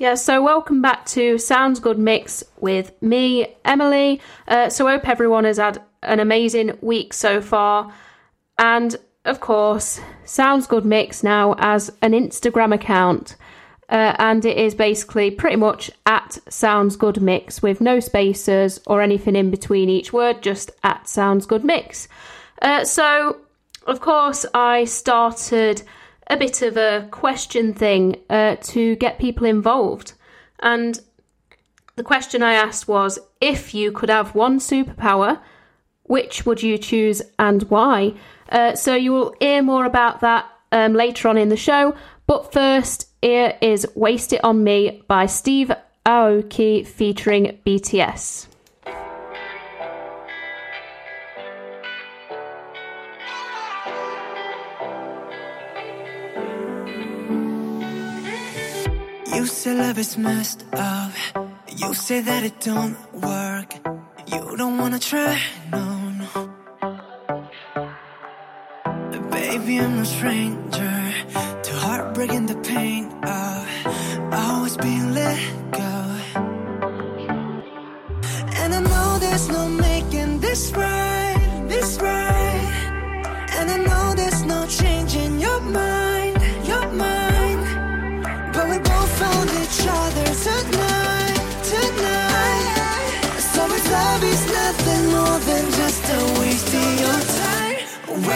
Yeah, so welcome back to Sounds Good Mix with me, Emily. Uh, so I hope everyone has had an amazing week so far. And of course, Sounds Good Mix now as an Instagram account. Uh, and it is basically pretty much at Sounds Good Mix with no spaces or anything in between each word, just at Sounds Good Mix. Uh, so, of course, I started a bit of a question thing uh, to get people involved. And the question I asked was if you could have one superpower, which would you choose and why? Uh, so you will hear more about that um, later on in the show. But first, here is Waste It On Me by Steve Aoki featuring BTS. You say love is messed up. You say that it don't work. You don't wanna try, no, no. Baby, I'm no stranger to heartbreak and the pain of always being let go. And I know there's no making this right, this right.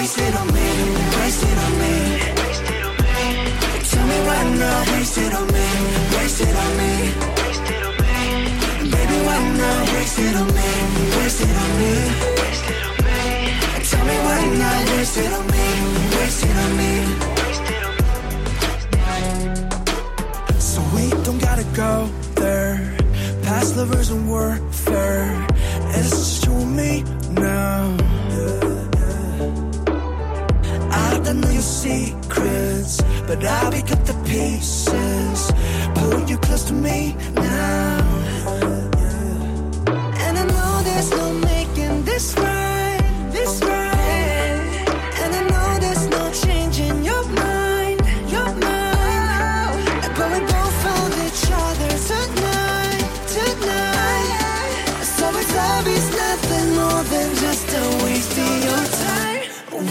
Waste it on me, waste it on me. Tell me why not, waste it on me, waste it on me. Baby, why not, waste it on me, waste it on me. Tell me why not, waste it on me, waste it on me. So we don't gotta go there. Past lovers and warfare. It's just you and me now. I know your secrets, but I'll pick up the pieces. Pull you close to me now. And I know there's no making this right,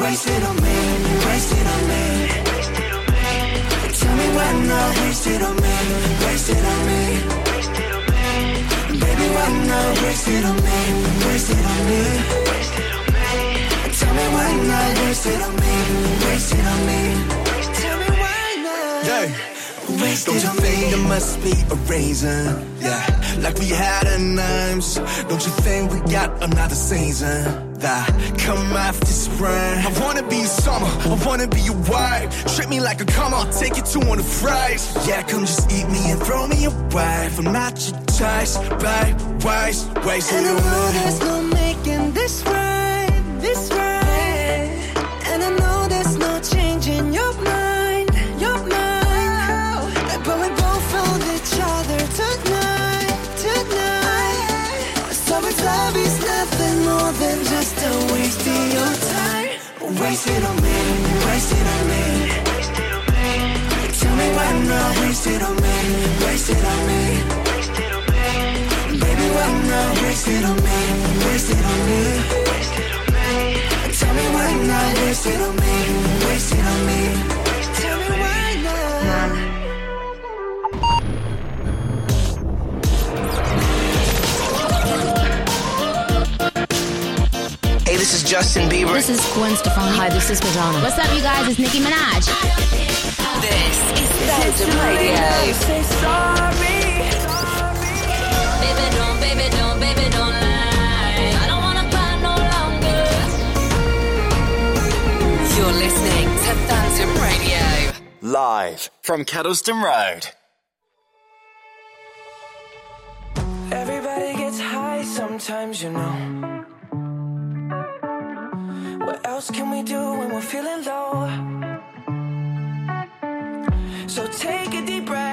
waste it on me, waste it on me. Tell me why not waste it on me, waste it on me. Baby, why not waste it on me, waste it on me. Waste on me. Tell me why not waste it on me, waste it on me. Tell me why not. Yeah. Waste Don't you on think me. there must be a reason? Yeah, like we had a names. Don't you think we got another season? That come after spring. I wanna be summer, I wanna be your wife. Treat me like a come on, take you to one of fries. Yeah, come just eat me and throw me away. I'm not your choice, babe. Waste, waste And it I on know me. there's no making this right, this right. Waste it on me, waste it on me. Tell me why not waste it on me, waste it on me. Baby, why not waste it on me? Waste it on me. Tell me why not waste it on me? Justin Bieber. This is Gwen Stefani. Hi, this is Madonna. What's up, you guys? It's Nicki Minaj. This is Belgium Radio. Say sorry. Baby, don't, baby, don't, baby, don't lie. I don't wanna cry no longer. You're listening to Phantom Radio. Live from Kettleston Road. Everybody gets high sometimes, you know. What else can we do when we're feeling low? So take a deep breath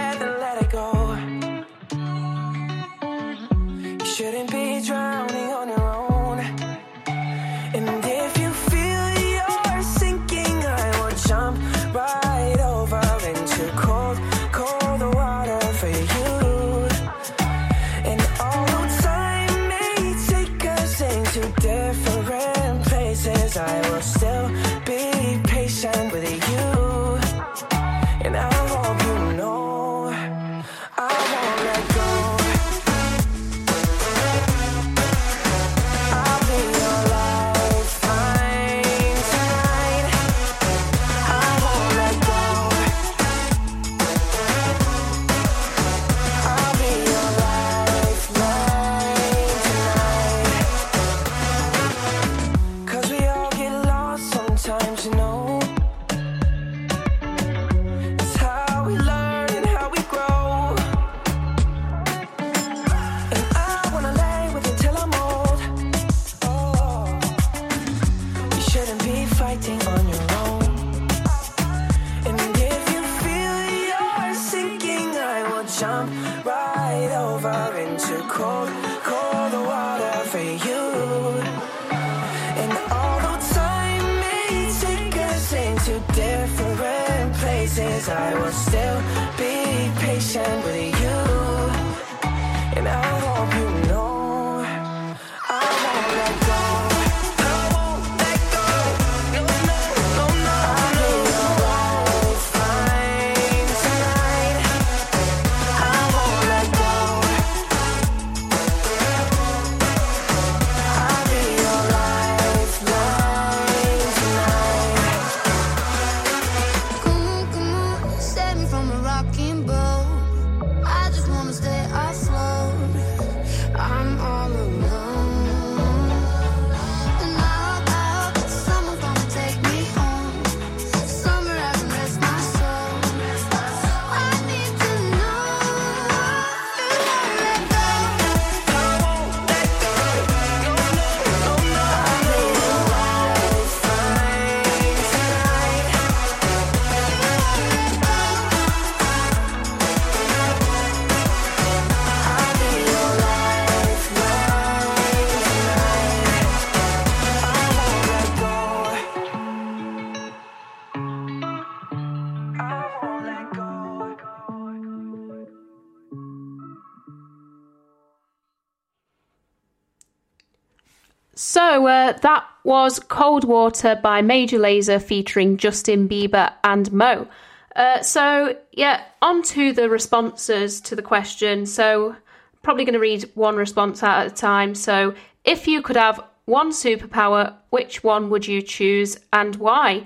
So uh, that was Cold Water by Major Lazer featuring Justin Bieber and Mo. Uh, so yeah, on to the responses to the question. So probably going to read one response out at a time. So if you could have one superpower, which one would you choose and why?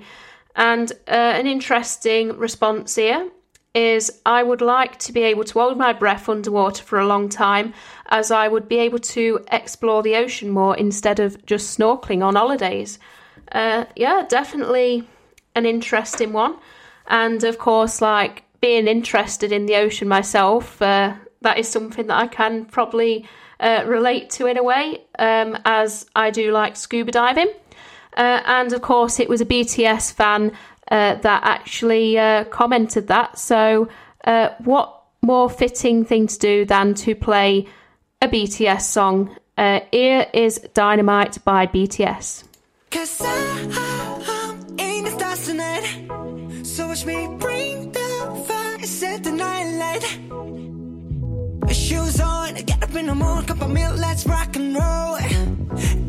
And uh, an interesting response here is I would like to be able to hold my breath underwater for a long time, as I would be able to explore the ocean more instead of just snorkeling on holidays. Uh, yeah, definitely an interesting one. And of course, like being interested in the ocean myself, uh, that is something that I can probably uh, relate to in a way, um, as I do like scuba diving. Uh, and of course, it was a BTS fan uh, that actually uh, commented that. So, uh, what more fitting thing to do than to play a BTS song? Uh, Here is Dynamite by BTS. Cause I. So watch me bring the fire, set the night light. Shoes on, get up in the morning, cup of milk, let's rock and roll.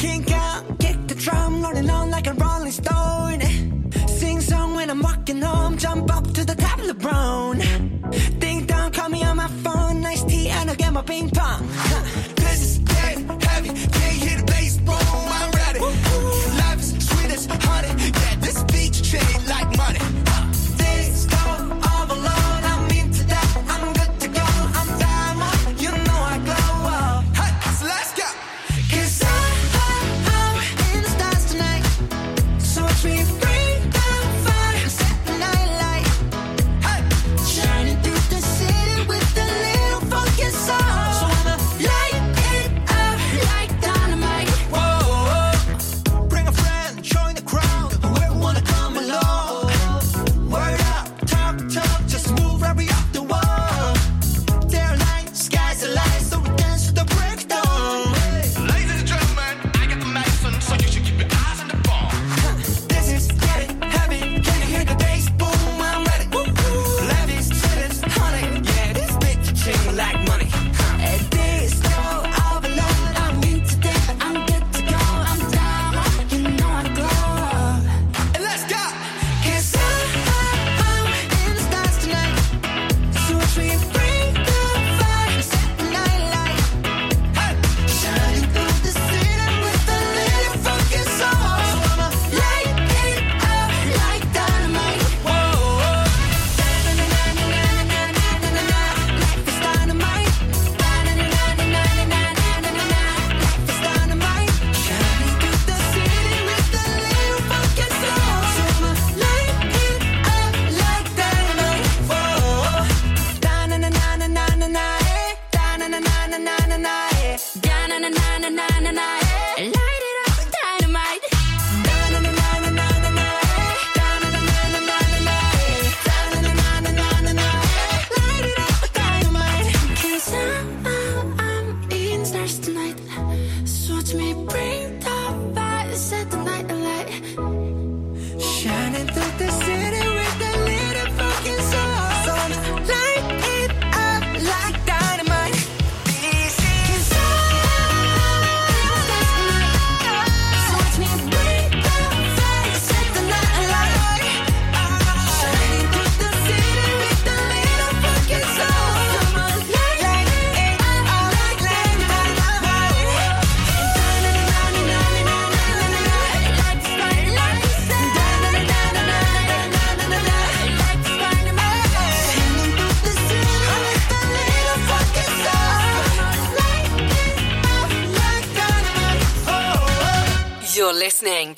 Kink out, kick the drum, rolling on like a rolling stone. When I'm walking home, jump up to the top of the brown. Ding dong, call me on my phone, nice tea, and I'll get my ping pong. This is dead heavy, can't hear the bass, boom, I'm ready. Life is sweet as honey, yeah, this beat chain like money. This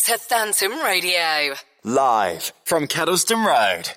to Phantom Radio. Live from Kettleston Road.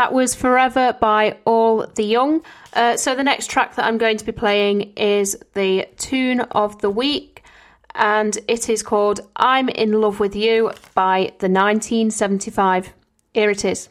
That was Forever by All the Young. Uh, so, the next track that I'm going to be playing is the tune of the week, and it is called I'm in Love with You by the 1975. Here it is.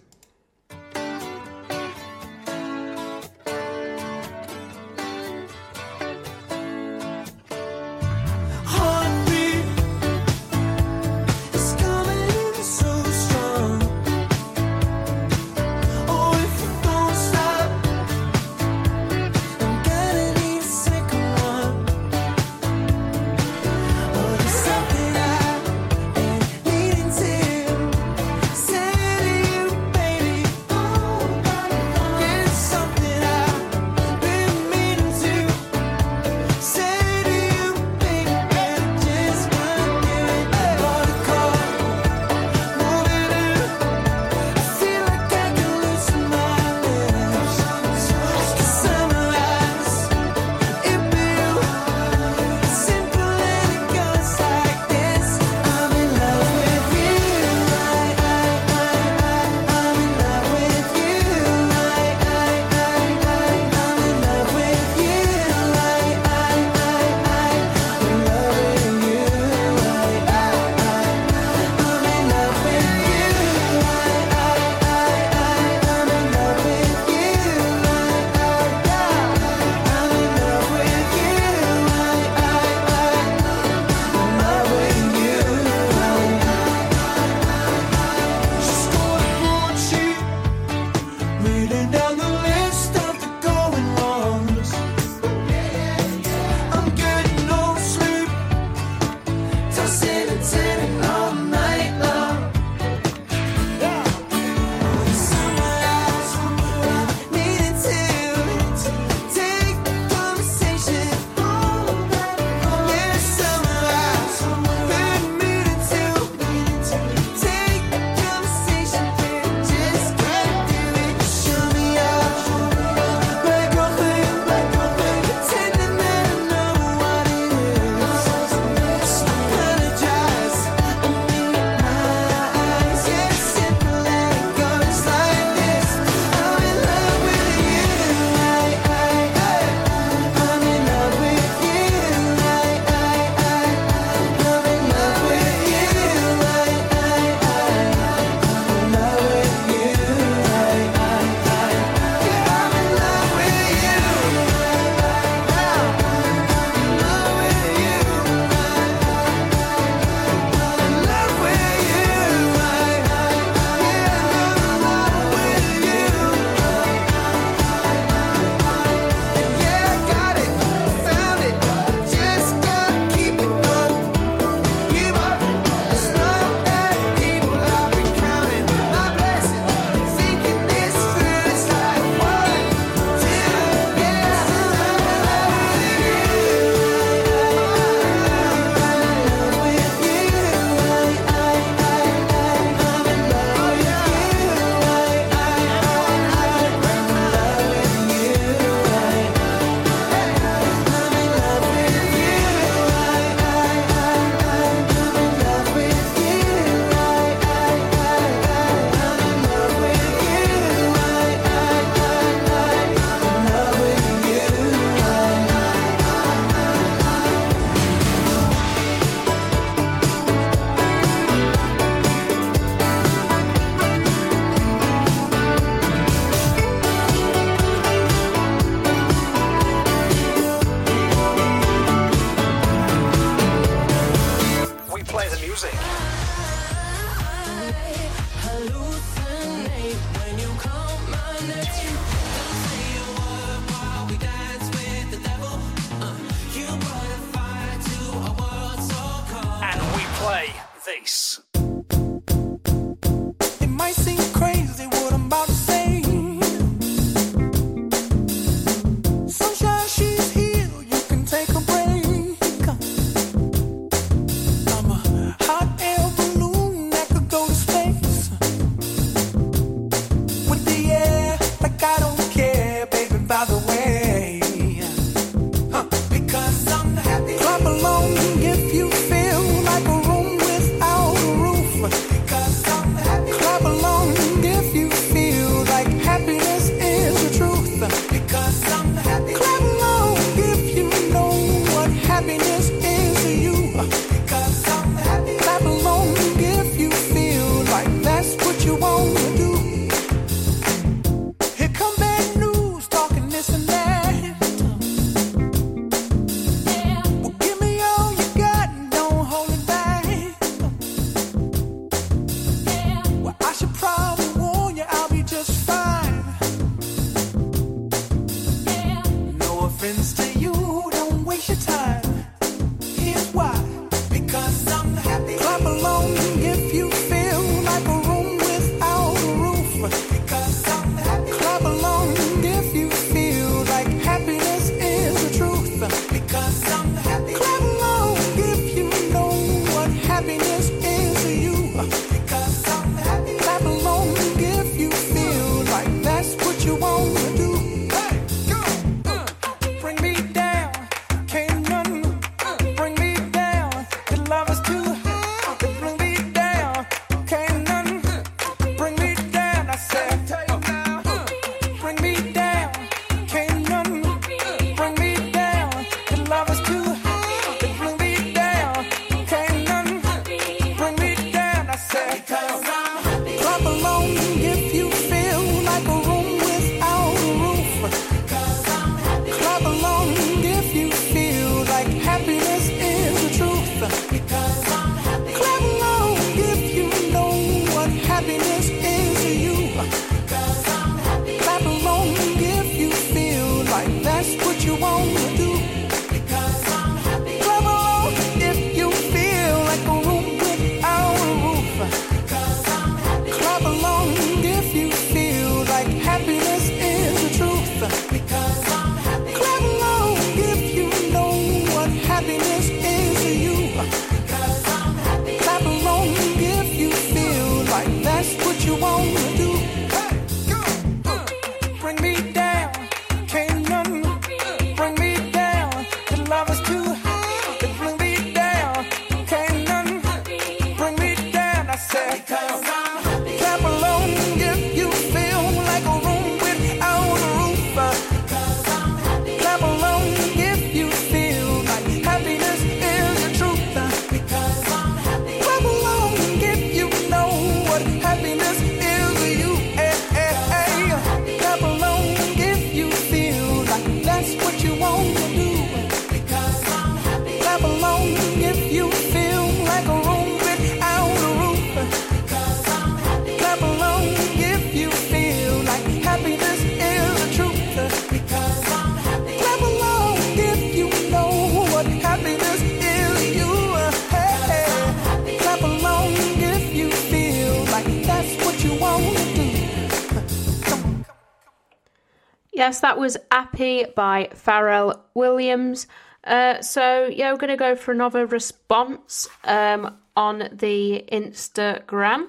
yes, that was Happy by Pharrell Williams. Uh, so, yeah, we're going to go for another response um, on the Instagram.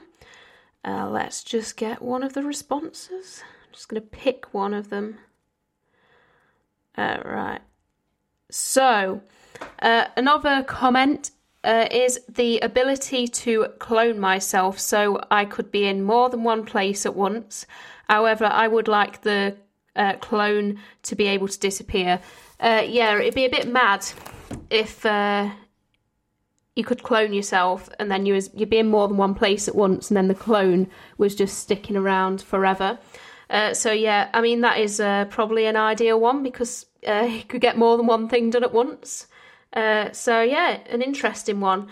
Uh, let's just get one of the responses. I'm just going to pick one of them. Uh, right. So, uh, another comment uh, is the ability to clone myself so I could be in more than one place at once. However, I would like the uh, clone to be able to disappear. Uh, yeah, it'd be a bit mad if uh, you could clone yourself and then you was, you'd be in more than one place at once, and then the clone was just sticking around forever. Uh, so yeah, I mean that is uh, probably an ideal one because uh, you could get more than one thing done at once. so yeah, an interesting one.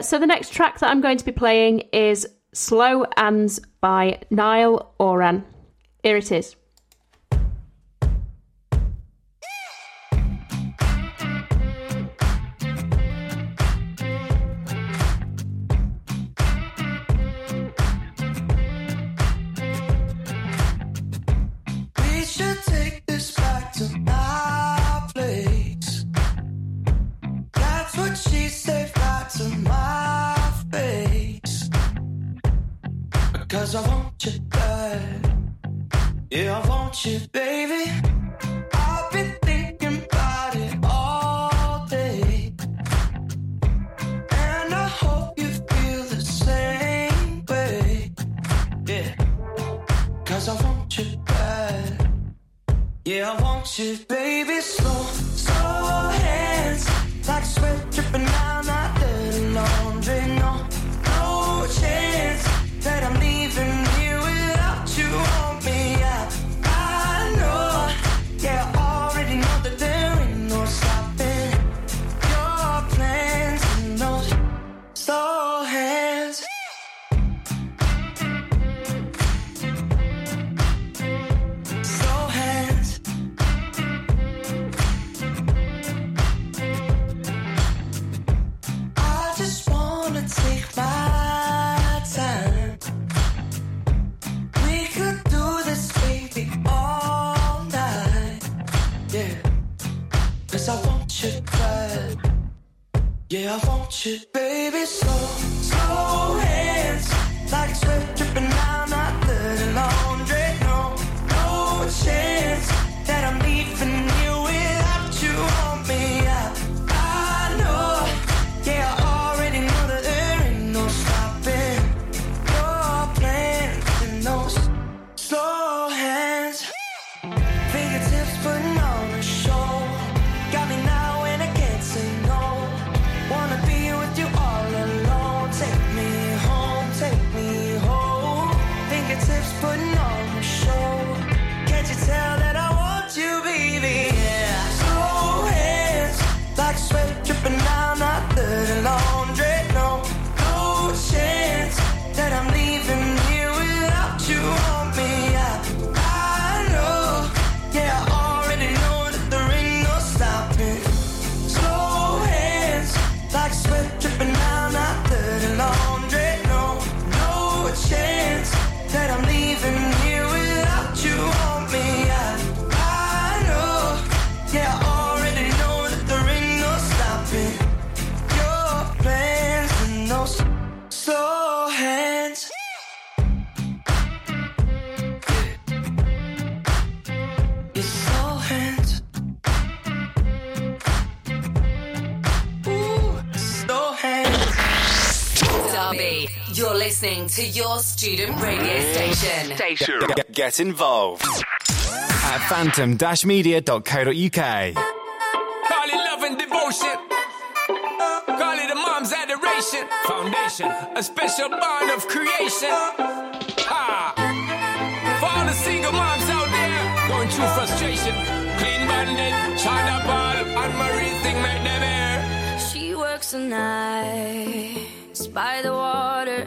so the next track that I'm going to be playing is "Slow Hands" by Niall Horan. Here it is. Yeah, I want you, baby, slow, slow. listening to your student radio station. Station. Get, get involved at phantom-media.co.uk. Call it love and devotion. Call it a mom's adoration. Foundation, a special bond of creation. Ha! For all the single moms out there going through frustration. Clean banded, China ball, and Marie thing make them air. She works the night by the water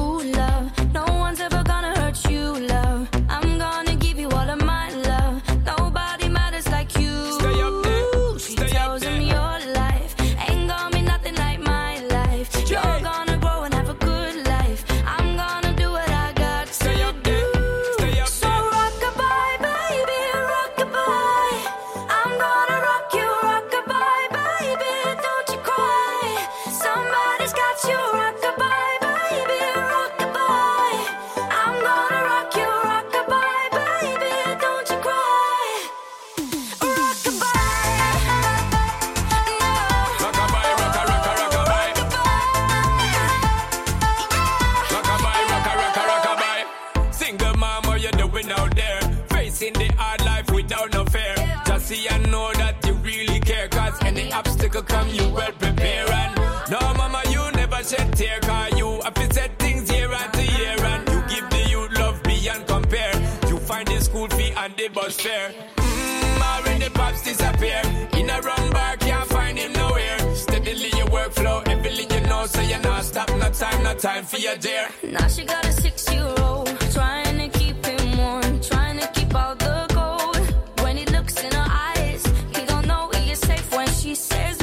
bus fare. Mmm, already pops disappear. In a wrong bar, can't find him nowhere. Steadily your workflow, everything you know, so you're not stop. No time, no time for your dear. Now she got a six year old, trying to keep him warm, trying to keep all the cold. When he looks in her eyes, he don't know he is safe when she says.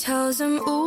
Tells him, Ooh,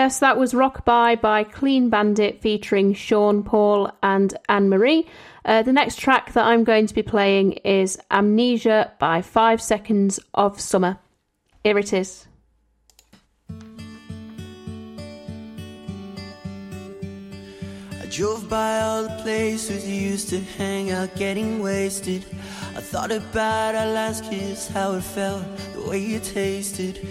Yes, that was Rockabye by Clean Bandit featuring Sean Paul and Anne Marie. Uh, the next track that I'm going to be playing is Amnesia by Five Seconds of Summer. Here it is. I drove by all the places you used to hang out getting wasted. I thought about our last kiss, how it felt, the way it tasted.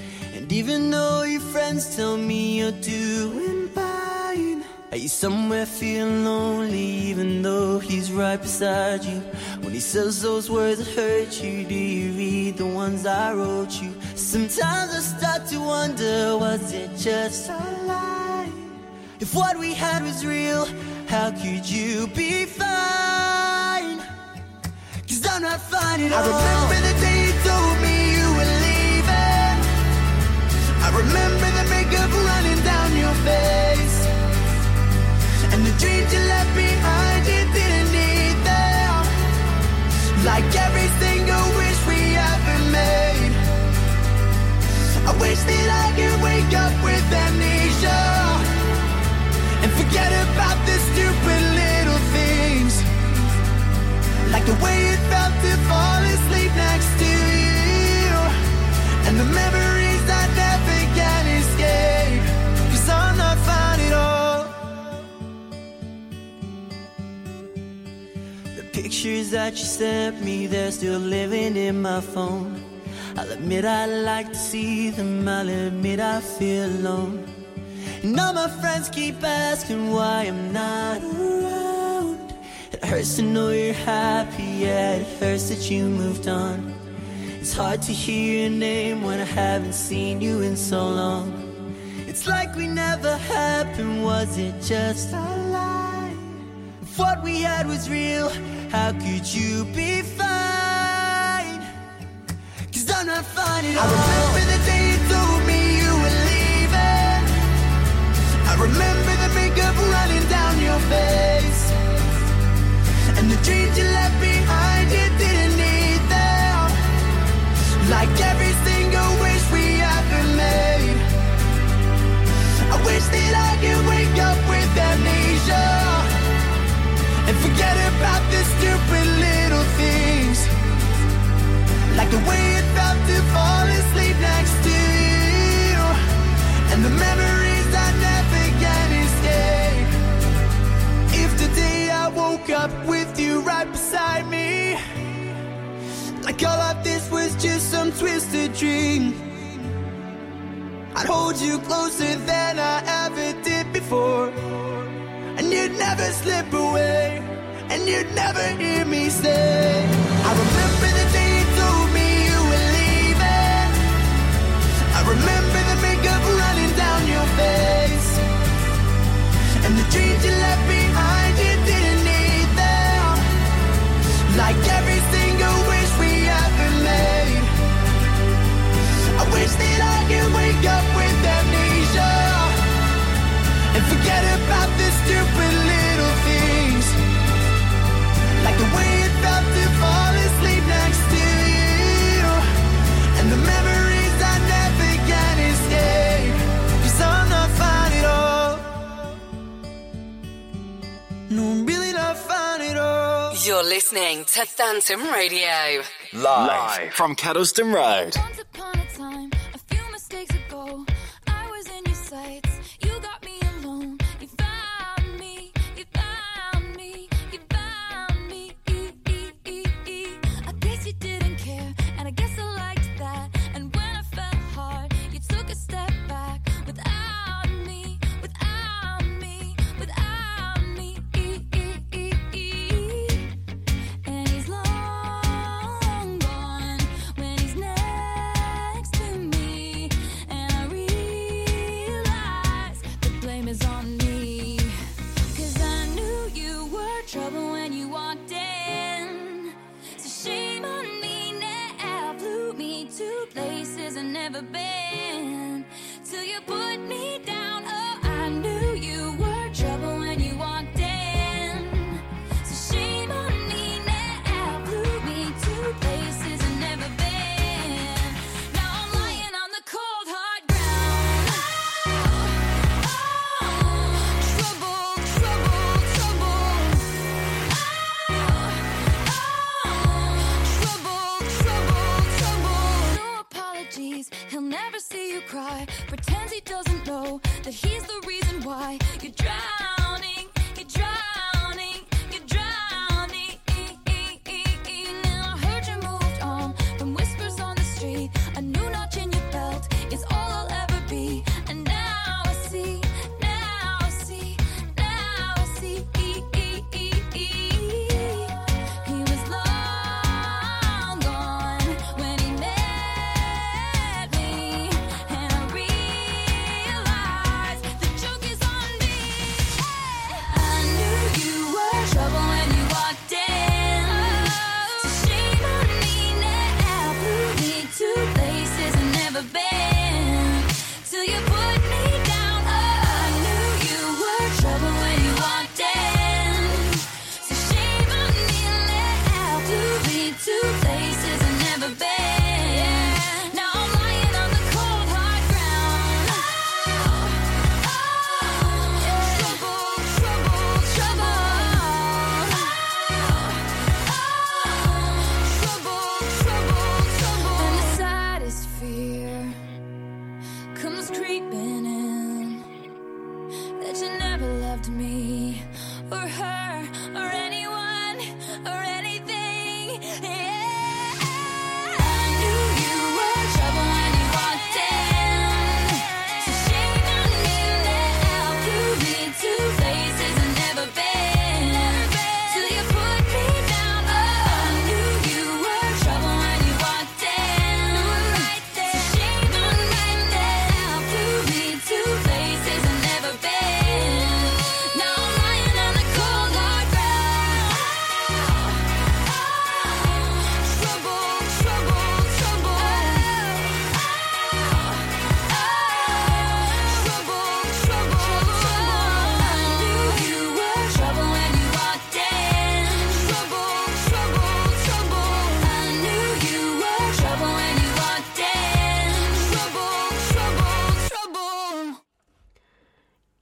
And even though your friends tell me you're doing fine, are you somewhere feeling lonely even though he's right beside you? When he says those words that hurt you, do you read the ones I wrote you? Sometimes I start to wonder, was it just a lie? If what we had was real, how could you be fine? Cause I'm not fine at I all. remember the day I remember the makeup running down your face. And the dreams you left behind, you didn't need them. Like every single wish we ever made. I wish that I could wake up with amnesia. And forget about the stupid little things. Like the way it felt to fall asleep next to you. And the memories pictures that you sent me, they're still living in my phone. I'll admit I like to see them, I'll admit I feel alone. And all my friends keep asking why I'm not around. It hurts to know you're happy, yeah, it hurts that you moved on. It's hard to hear your name when I haven't seen you in so long. It's like we never happened, was it just a lie? If what we had was real, how could you be fine? Cause I'm not fine at all. I remember the day you told me you were leaving. I remember the makeup running down your face. And the dreams you left behind, you didn't need them. Like every single wish we ever made. I wish that I could wake up with amnesia. And forget about the stupid little things. Like the way it felt to fall asleep next to you. And the memories I never can escape. If today I woke up with you right beside me. Like all of this was just some twisted dream. I'd hold you closer than I ever did before. And you'd never slip away. And you'd never hear me say, I remember the day you told me you were leaving. I remember the makeup running down your face. And the dreams you left behind, you didn't need them. Like every single wish we ever made. I wish that I could wake up You're listening to Phantom Radio. Live, Live. from Kettleston Road. that he's the reason why. You drive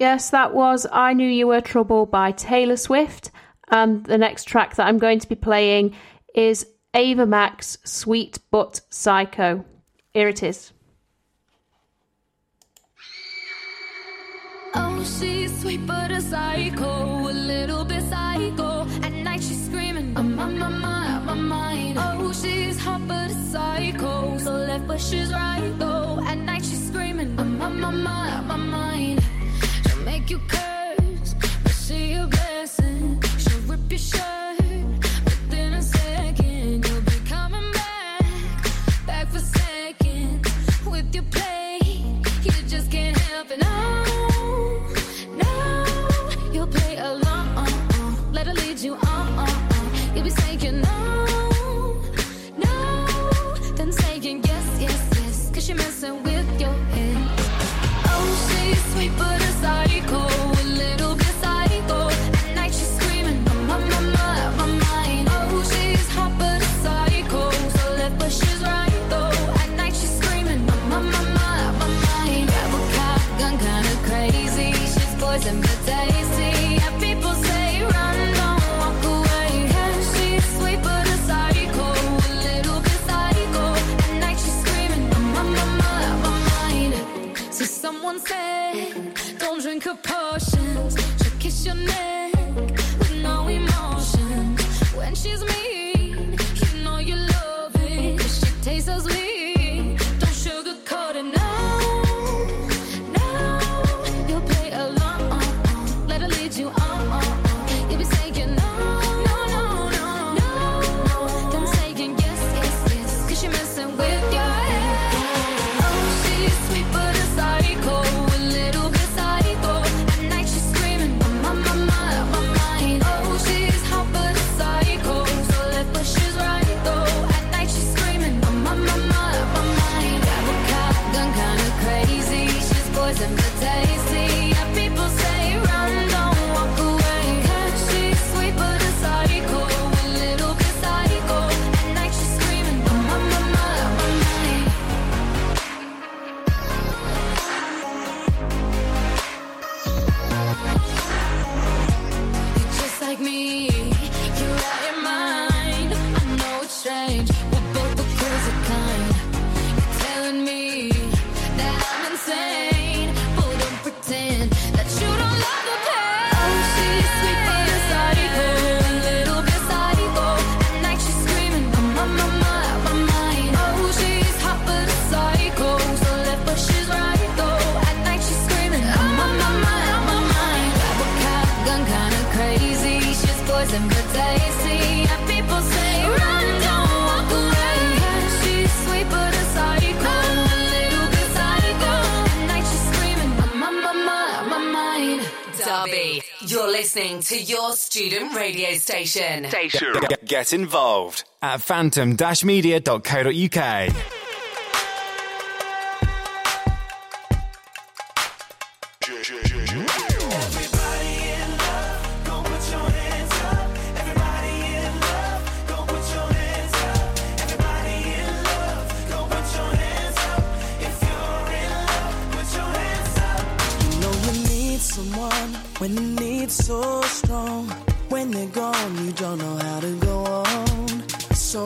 Yes, that was I Knew You Were Trouble by Taylor Swift. And the next track that I'm going to be playing is Ava Max Sweet But Psycho. Here it is. Oh, she's sweet but a psycho, a little bit psycho. At night she's screaming, I'm on my mind, my mind. Oh, she's hot but a psycho, so left but she's right though. At night she's screaming, I'm on my mind, my mind you curse, but see your blessing. She'll rip your shirt. She's mean, you know you love it. She tastes so sweet. listening to your student radio station. station. Get, get involved at phantom-media.co.uk.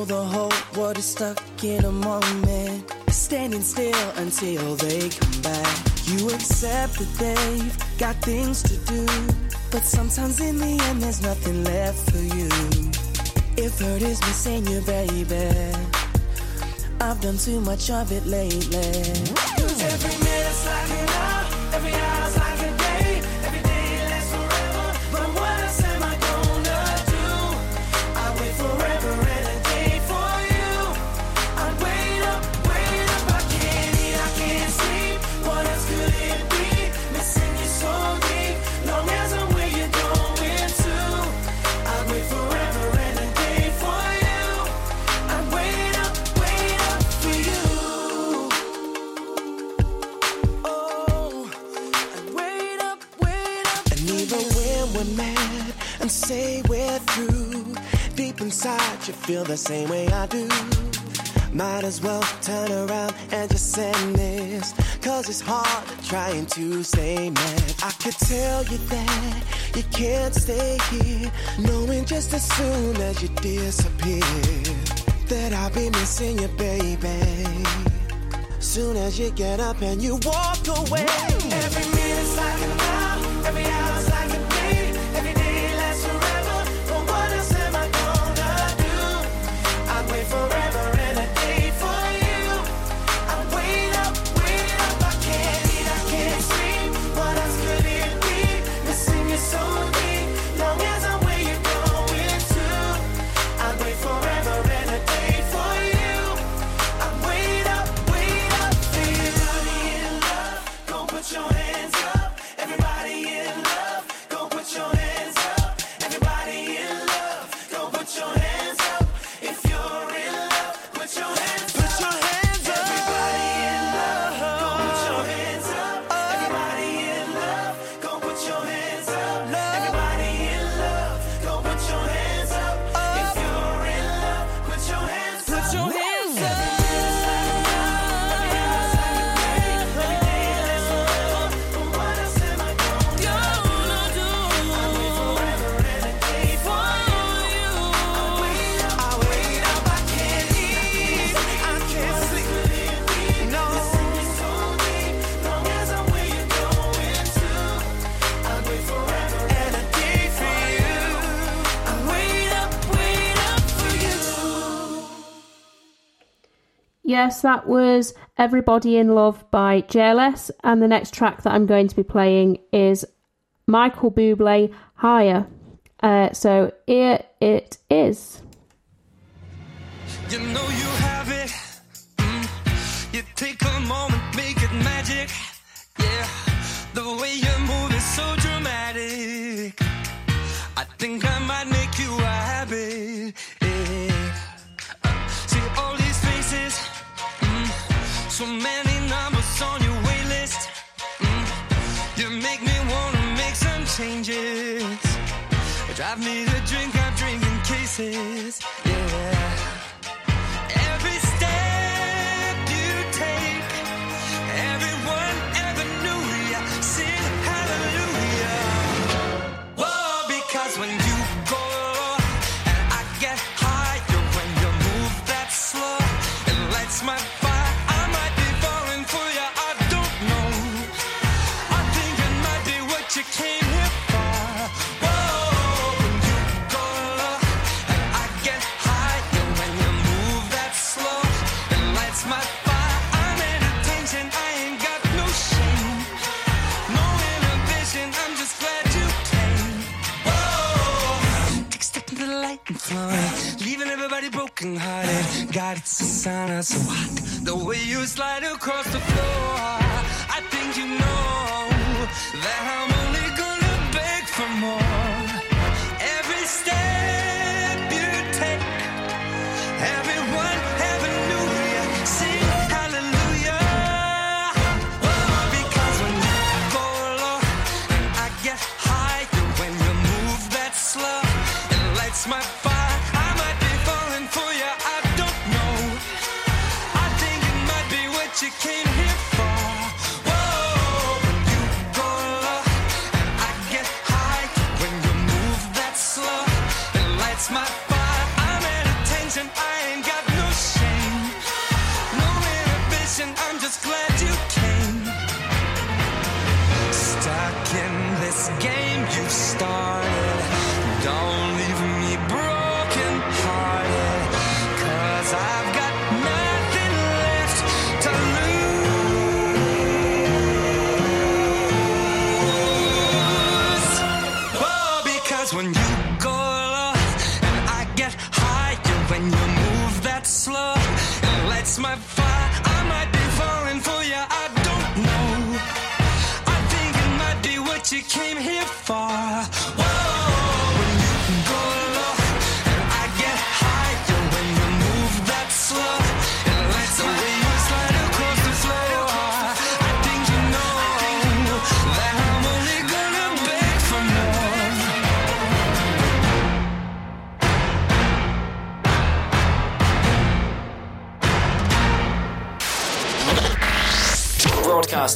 know the whole world is stuck in a moment, standing still until they come back. You accept that they've got things to do, but sometimes in the end there's nothing left for you. If hurt is missing you, baby, I've done too much of it lately. Every minute's like an say we're through, deep inside you feel the same way I do. Might as well turn around and just send this. Cause it's hard trying to stay mad. I could tell you that you can't stay here. Knowing just as soon as you disappear, that I'll be missing you, baby. Soon as you get up and you walk away, every minute's like an hour, every hour's yes, that was Everybody in Love by JLS. And the next track that I'm going to be playing is Michael Bublé, Higher. Uh, so here it is. You know you have it. Mm. You take a moment, make it magic. Yeah, the way you move is so dramatic. I think I might make you a habit. so many numbers on your wait list. Mm. You make me wanna make some changes. Drive me to drink, I'm drinking cases. Yeah. Leaving everybody broken hearted God, it's a sign I'm so hot. The way you slide across the floor.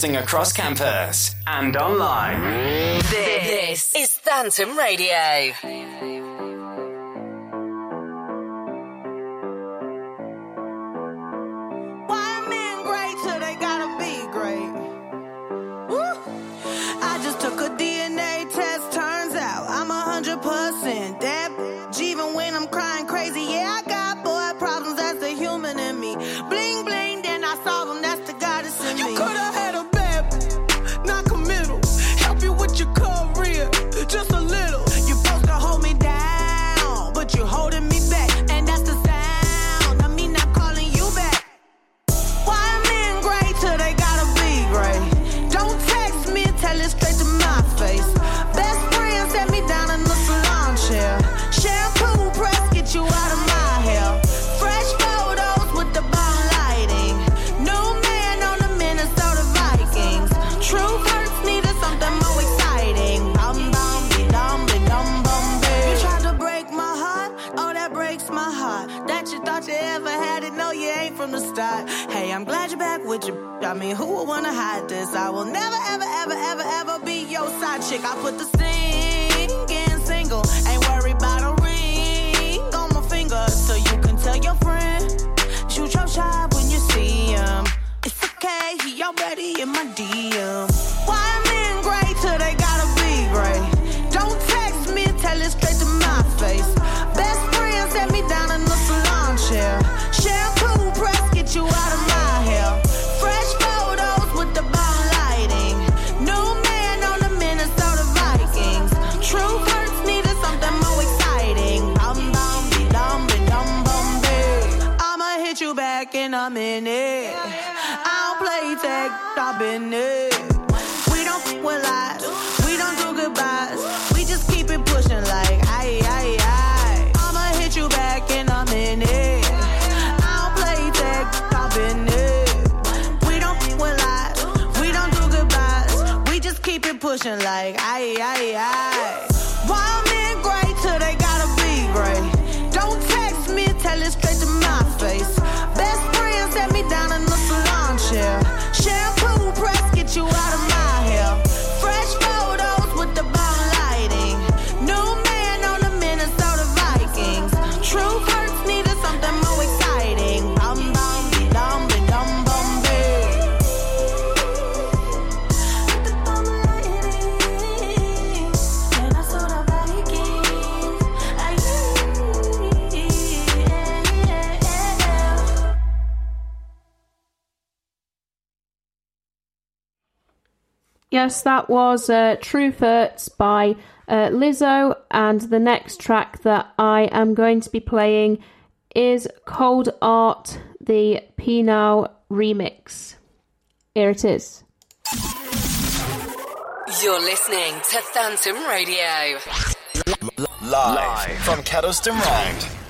broadcasting across campus and online. This, this is Phantom Radio. Yes, that was uh, Truth Hurts by uh, Lizzo, and the next track that I am going to be playing is Cold Heart, the PNAU remix. Here it is. You're listening to Phantom Radio. Live, Live. from Kettleston Round.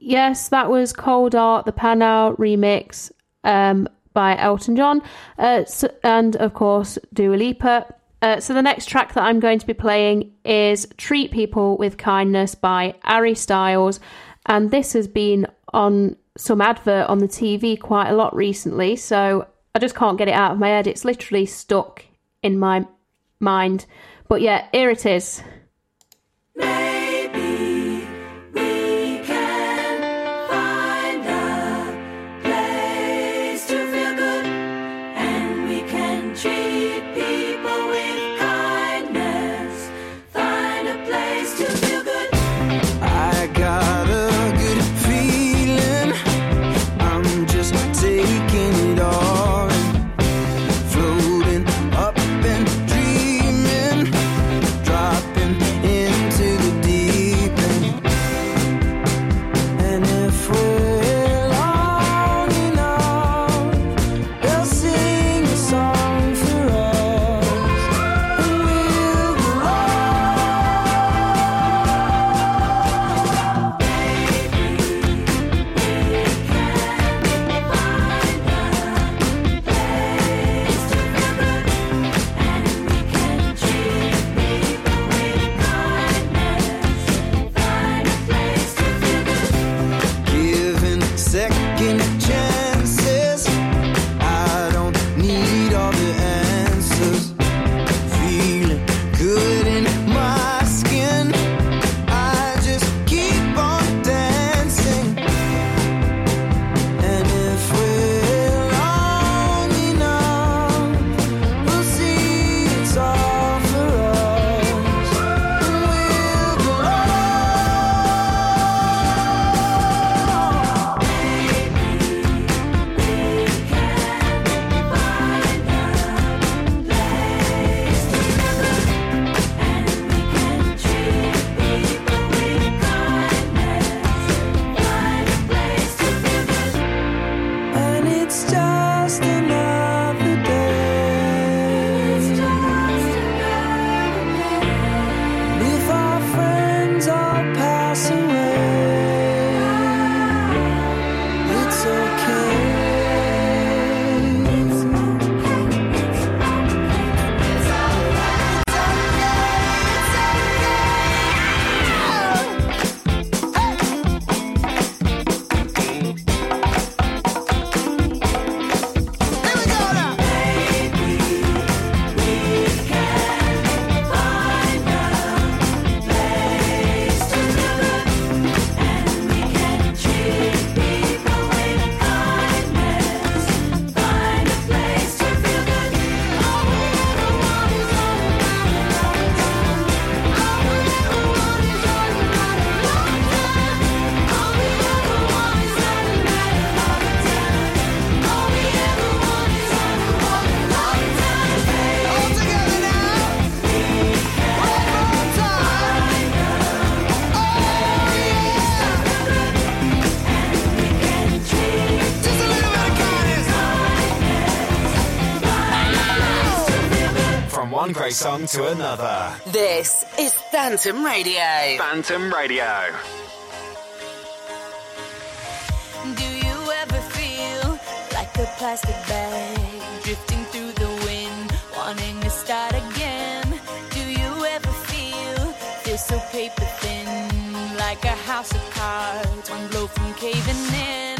yes, that was Cold Heart, the PNAU remix um, by Elton John, uh, so, and of course, Dua Lipa. Uh, so the next track that I'm going to be playing is Treat People with Kindness by Harry Styles, and this has been on some advert on the TV quite a lot recently, so I just can't get it out of my head. It's literally stuck in my mind. But yeah, here it is. Great song to another. This is Phantom Radio. Phantom Radio. Do you ever feel like a plastic bag drifting through the wind, wanting to start again? Do you ever feel feel so paper thin, like a house of cards, one blow from caving in?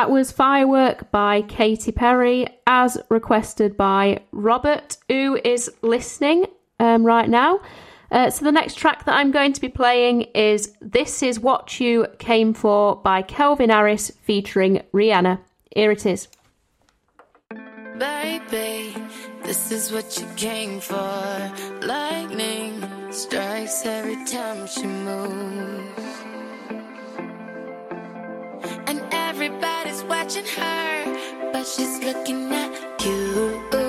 That was Firework by Katy Perry, as requested by Robert, who is listening um, right now. Uh, so, the next track that I'm going to be playing is This Is What You Came For by Calvin Harris featuring Rihanna. Here it is. Baby, this is what you came for. Lightning strikes every time she moves. Everybody's watching her, but she's looking at you.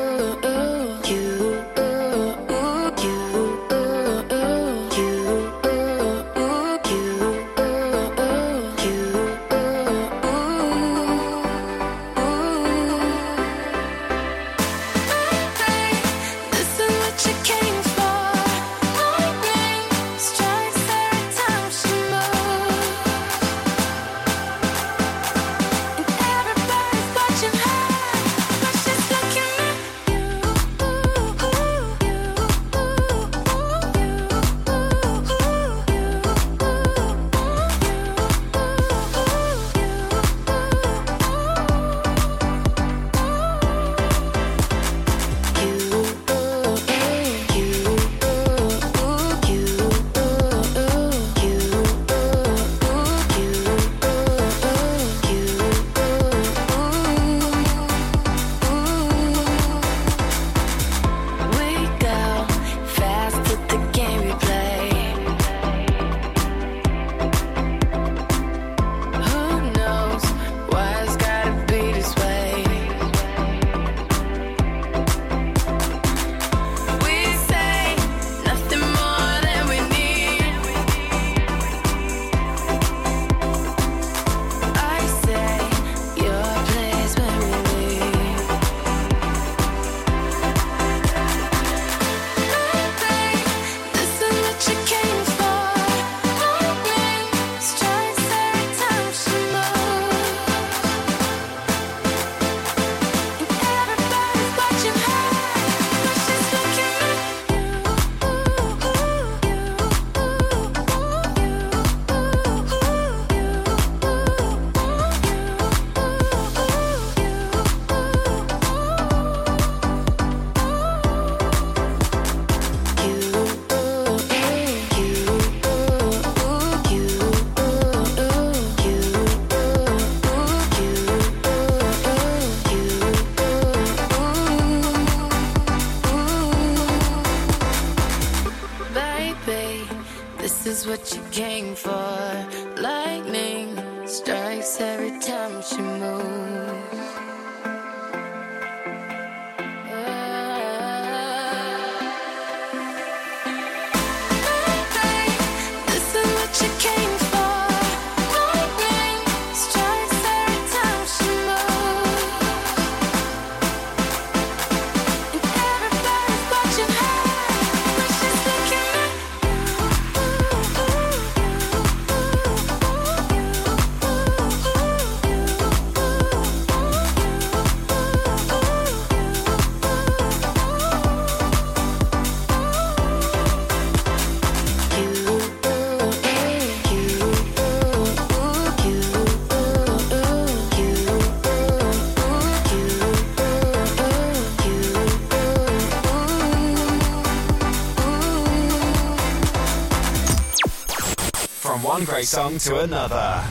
one great song to another.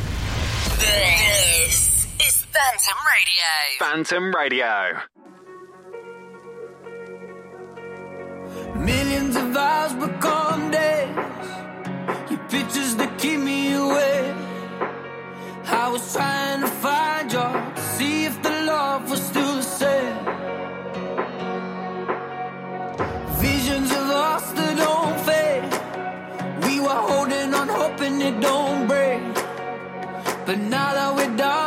This is Phantom Radio. Phantom Radio. Millions of hours become days. Your pictures that keep me awake. I was trying to hoping it don't break. But now that we're done.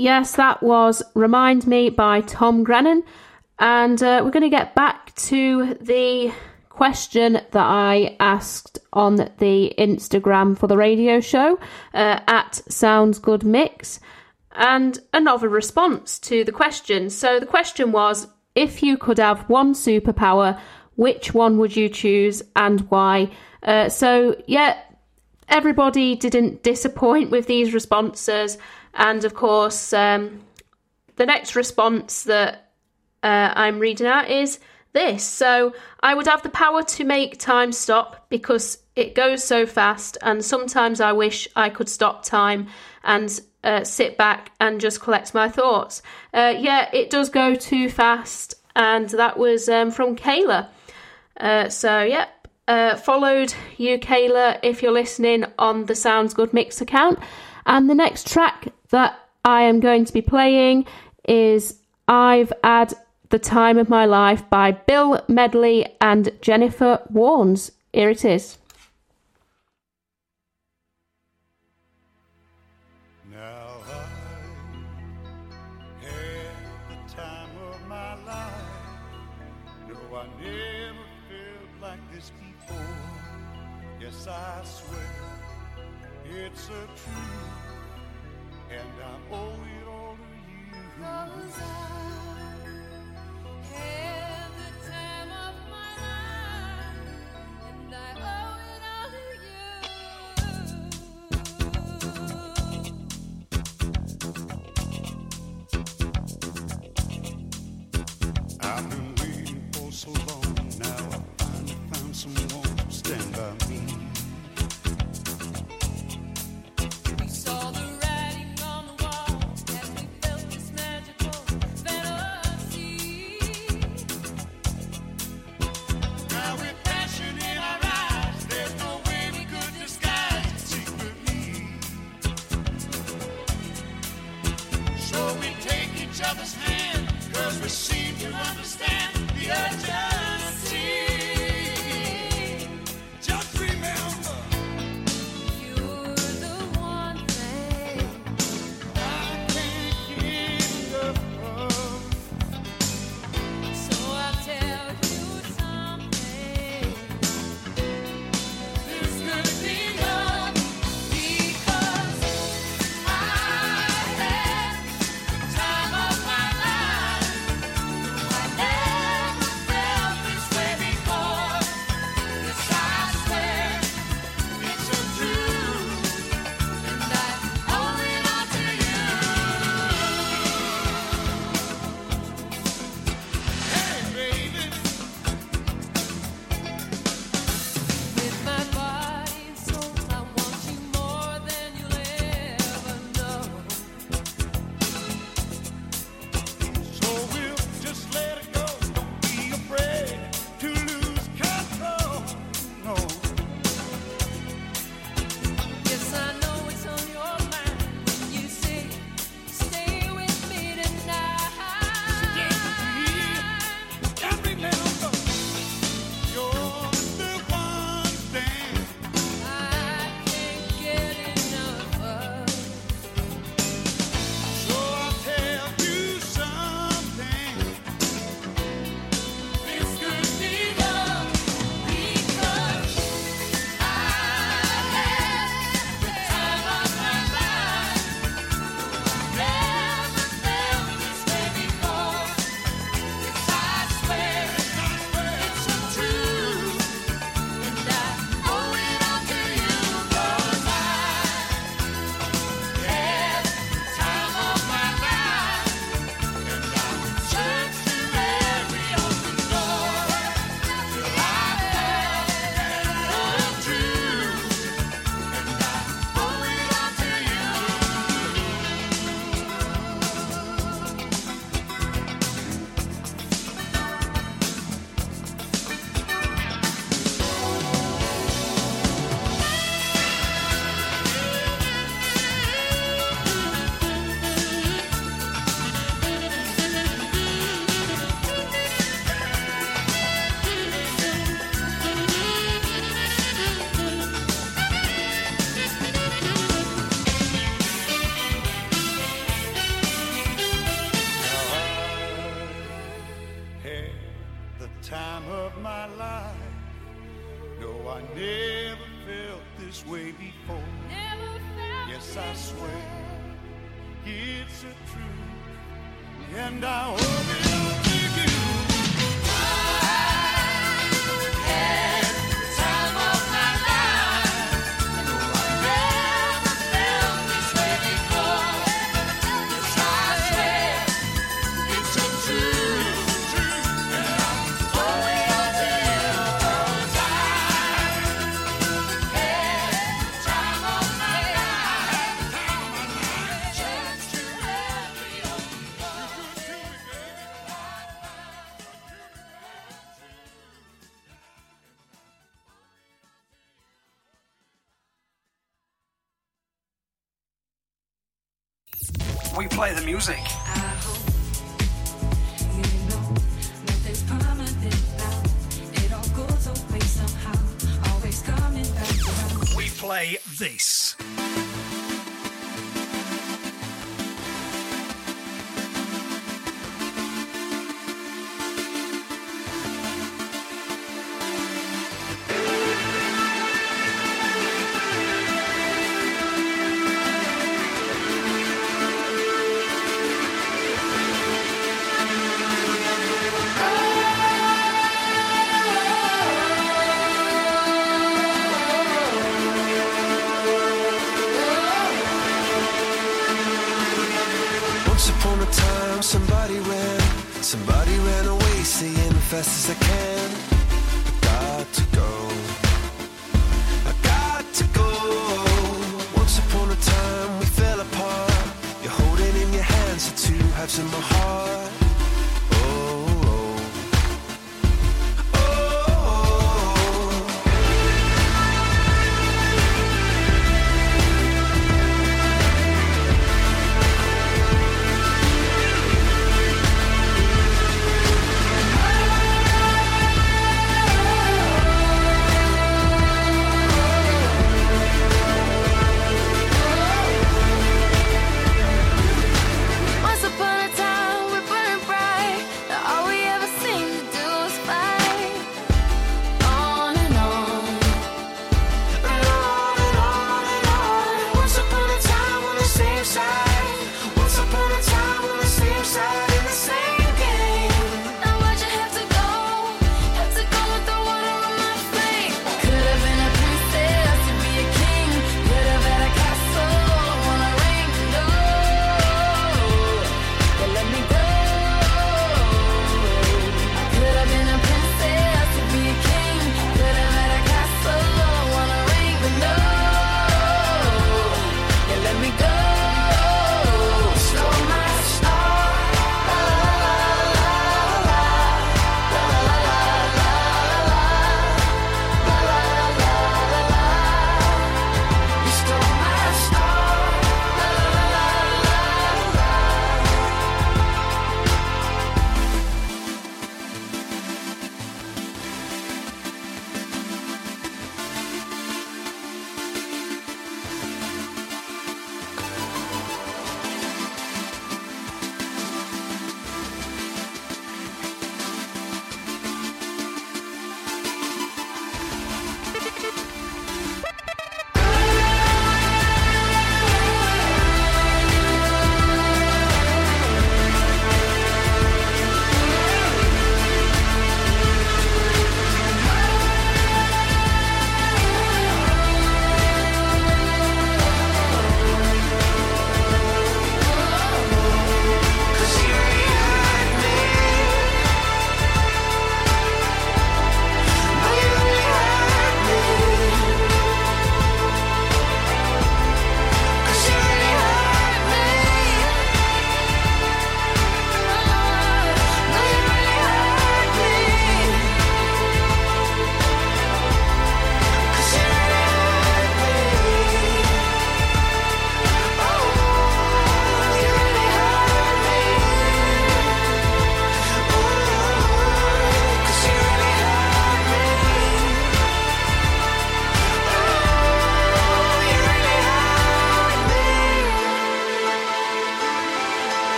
yes, that was Remind Me by Tom Grennan. And uh, we're going to get back to the question that I asked on the Instagram for the radio show uh, at Sounds Good Mix and another response to the question. So the question was if you could have one superpower, which one would you choose and why? Uh, so, yeah, everybody didn't disappoint with these responses. And of course, um, the next response that uh, I'm reading out is this. So I would have the power to make time stop because it goes so fast, and sometimes I wish I could stop time and uh, sit back and just collect my thoughts. Uh, yeah, it does go too fast, and that was um, from Kayla. Uh, so, yep. Uh, followed you, Kayla, if you're listening on the Sounds Good Mix account. And the next track that I am going to be playing is I've Had the Time of My Life by Bill Medley and Jennifer Warnes. Here it is.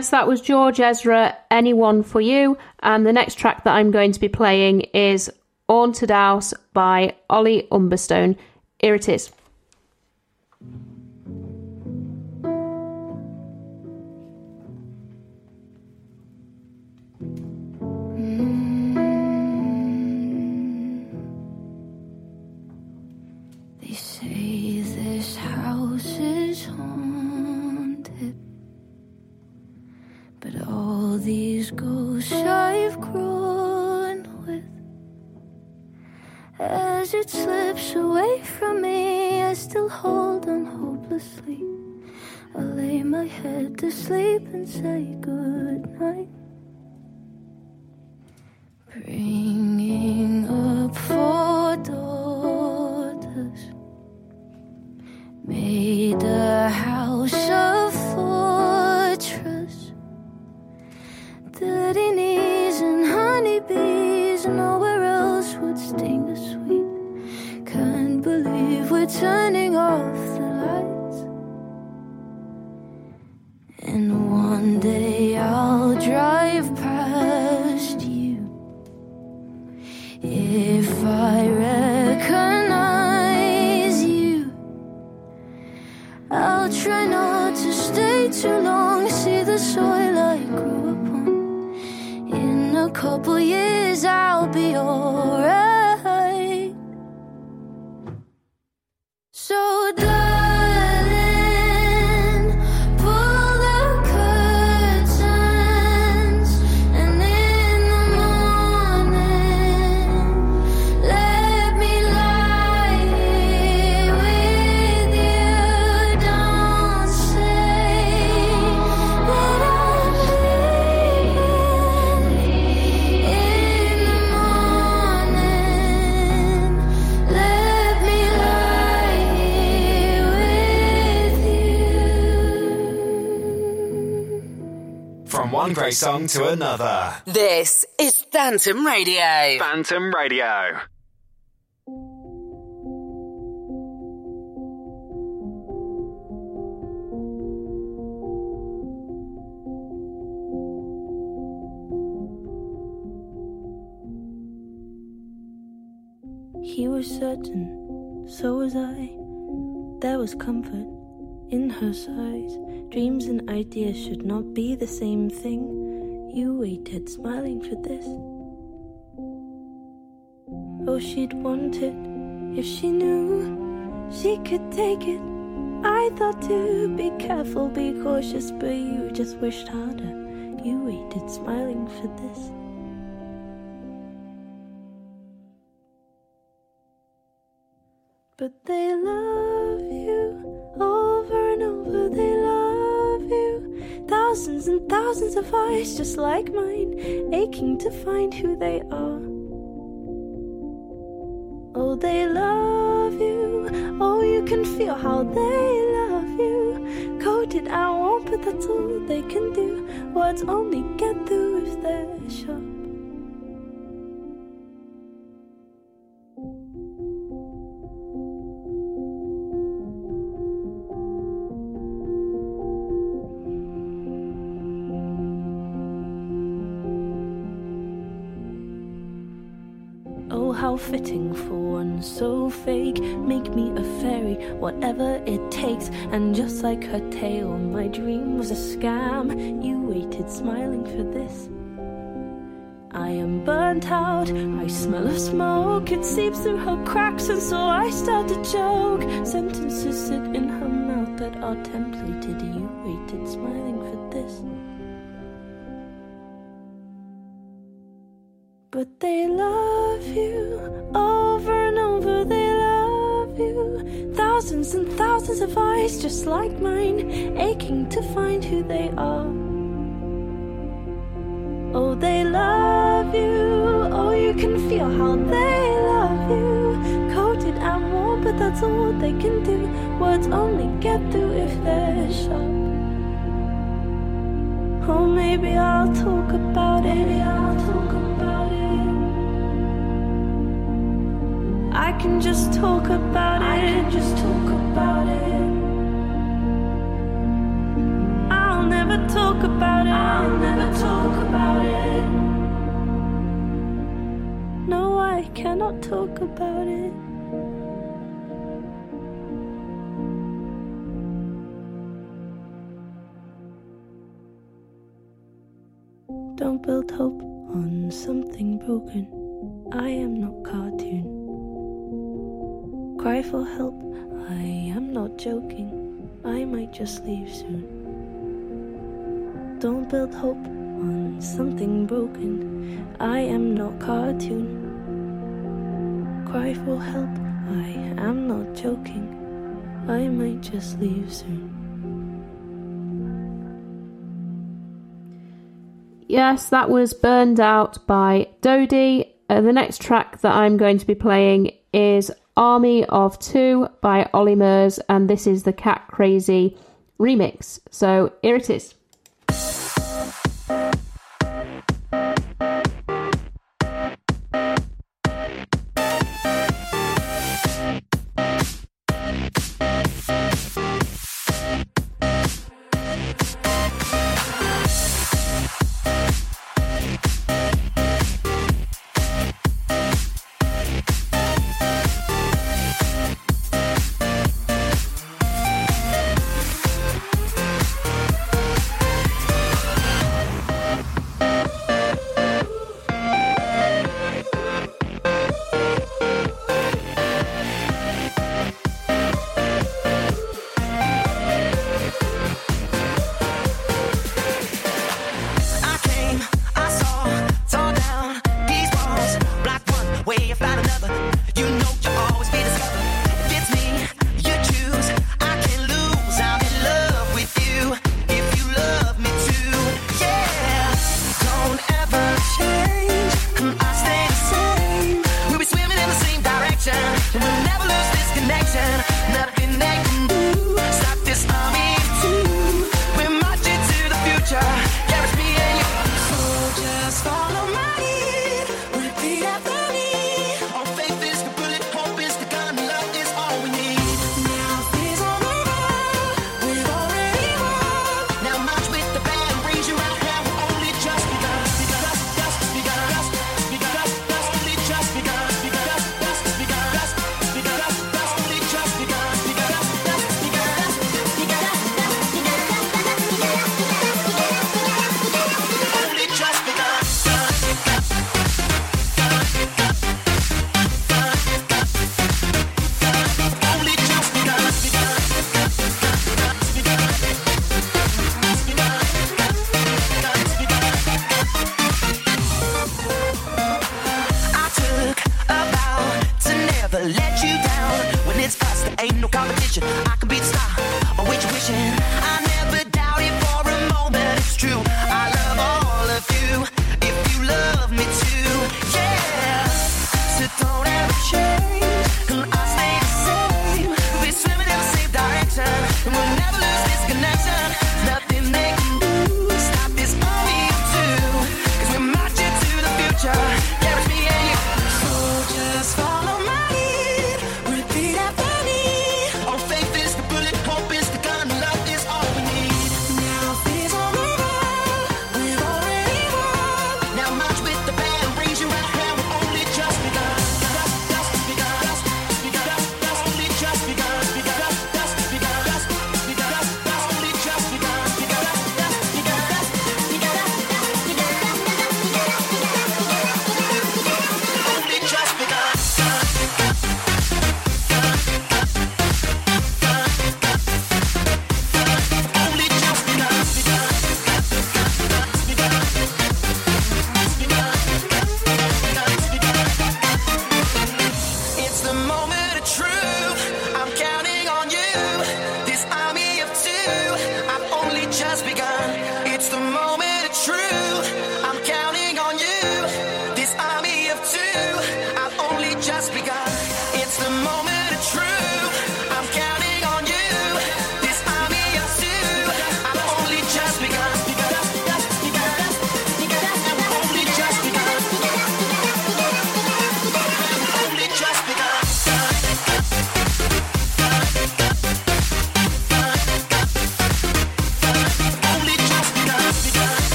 Yes, that was George Ezra, Anyone for You. And the next track that I'm going to be playing is Haunted House by Holly Humberstone. Here it is. These I've grown with, as it slips away from me, I still hold on hopelessly. I lay my head to sleep and say good night. Bringing up four daughters made a house a fortress. Dirty knees and honeybees, and nowhere else would sting as sweet. Can't believe we're turning off the lights. And one day I'll drive past you. If I recognize you, I'll try not to stay too long. See the soil I grew up. In a couple years, I'll be alright. So, From song to another. This is Phantom Radio. Phantom Radio. He was certain, so was I. There was comfort in her sighs. Dreams and ideas should not be the same thing. You waited, smiling for this. Oh, she'd want it if she knew she could take it. I thought to be careful, be cautious, but you just wished harder. You waited, smiling for this. But they love you over and over. Thousands and thousands of eyes just like mine, aching to find who they are. Oh, they love you. Oh, you can feel how they love you. Coded won't. but that's all they can do. Words only get through if they're sharp. Fitting for one so fake. Make me a fairy, whatever it takes. And just like her tale, my dream was a scam. You waited smiling for this. I am burnt out, I smell of smoke. It seeps through her cracks, and so I start to choke. Sentences sit in her mouth that are templated. But they love you over and over, they love you. Thousands and thousands of eyes just like mine, aching to find who they are. Oh, they love you. Oh, you can feel how they love you. Coated and warm, but that's all they can do. Words only get through if they're sharp. Oh, maybe I'll talk about it. Maybe I'll I can just talk about it. I can just talk about it. I'll never talk about it. I'll never talk about it. No, I cannot talk about it. Don't build hope on something broken. I am not cartoon. Cry for help. I am not joking. I might just leave soon. Don't build hope on something broken. I am not cartoon. Cry for help. I am not joking. I might just leave soon. Yes, that was Burned Out by Dodie. Uh, the next track that I'm going to be playing is Army of Two by Olly Murs, and this is the Cat Crazy remix. So here it is.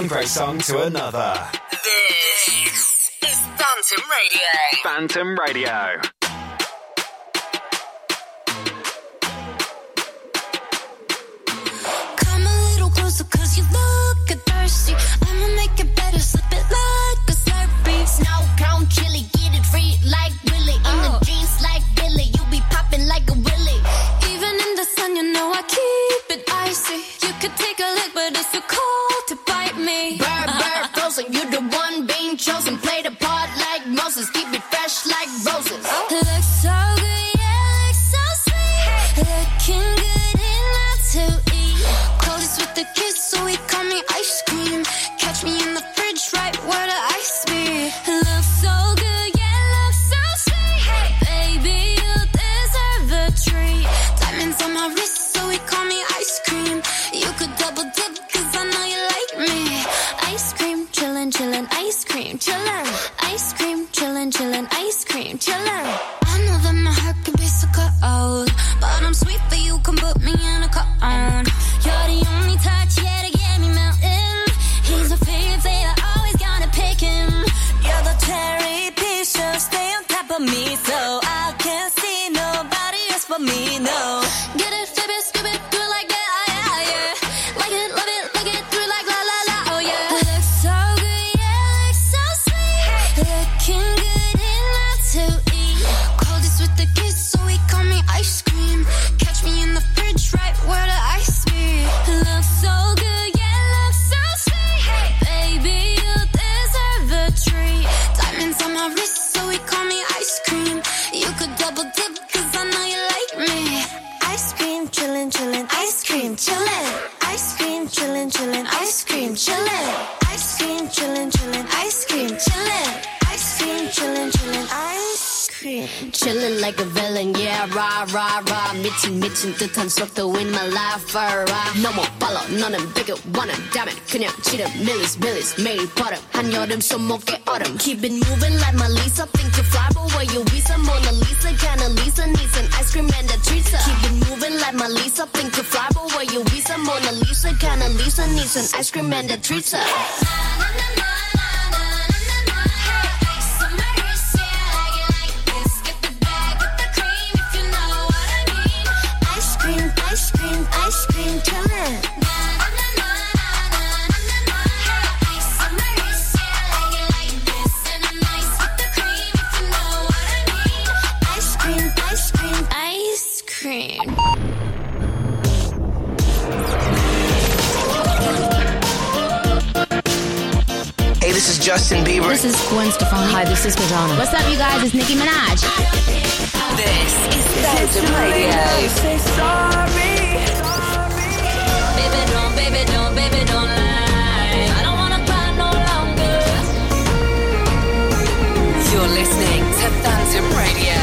one great song to another. This is Phantom Radio. Phantom Radio. No more 나와라 너무 빨라 너는 비교와는 다면 그냥 치는 밀리스 밀리스 매일 버릇 한여름 손목에 얼음. Keep it moving like lisa. Think you fly but where you visa? Mona Lisa kinda Lisa needs an ice cream and a treat Keep it moving like lisa. Think you fly but where you visa? Mona Lisa kinda Lisa needs an ice cream and a treat na. Justin Bieber. This is Gwen Stefani. Hi, this is Madonna. What's up, you guys? It's Nicki Minaj. This is Phantom Radio. Say sorry. Baby, don't, baby, don't, baby, don't lie. I don't wanna cry no longer. You're listening to Phantom Radio.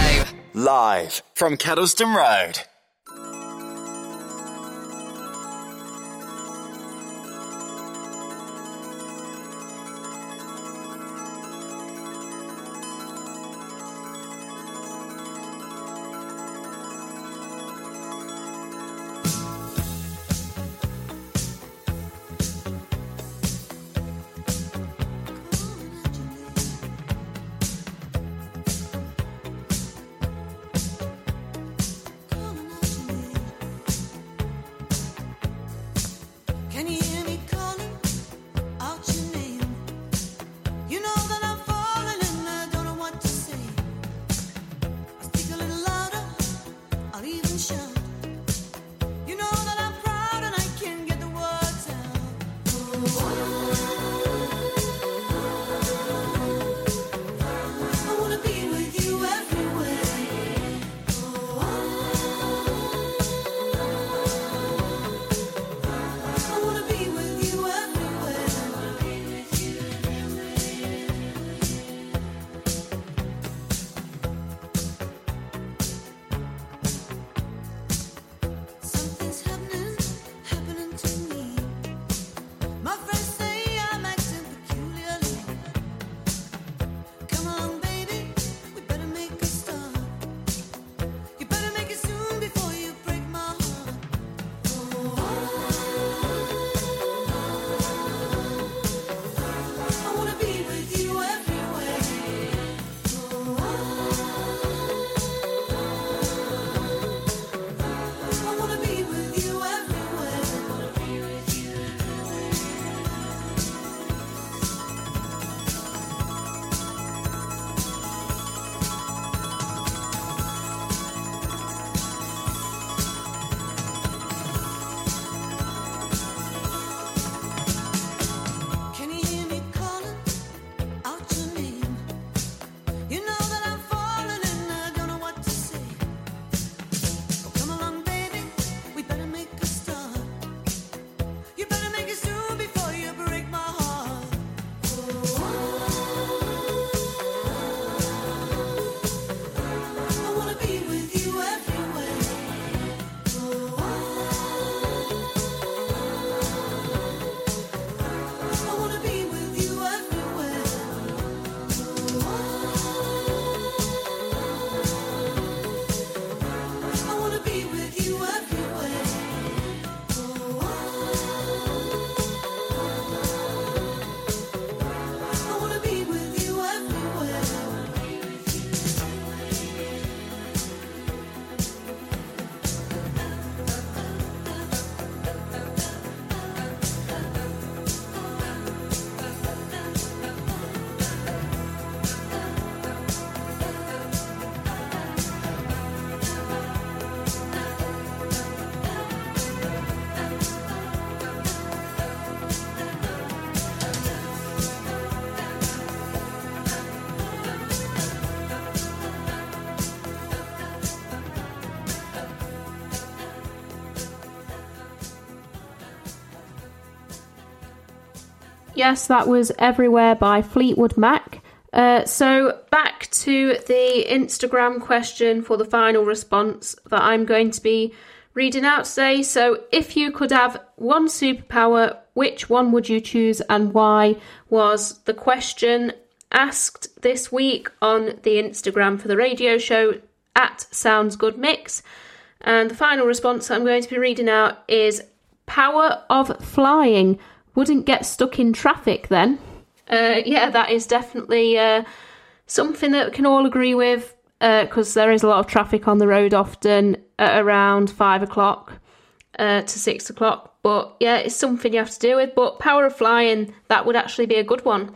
Live from Kedleston Road. Yes, that was Everywhere by Fleetwood Mac. Uh, so, back to the Instagram question for the final response that I'm going to be reading out today. So, if you could have one superpower, which one would you choose and why? Was the question asked this week on the Instagram for the radio show at Sounds Good Mix. And the final response I'm going to be reading out is Power of Flying. Wouldn't get stuck in traffic then. Uh, yeah, that is definitely uh, something that we can all agree with because there is a lot of traffic on the road often at around five o'clock uh, to six o'clock. But yeah, it's something you have to deal with. But Power of Flying, that would actually be a good one.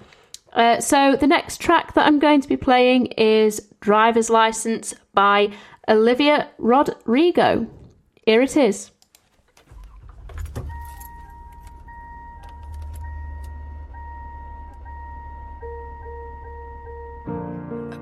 Uh, so the next track that I'm going to be playing is Driver's License by Olivia Rodrigo. Here it is.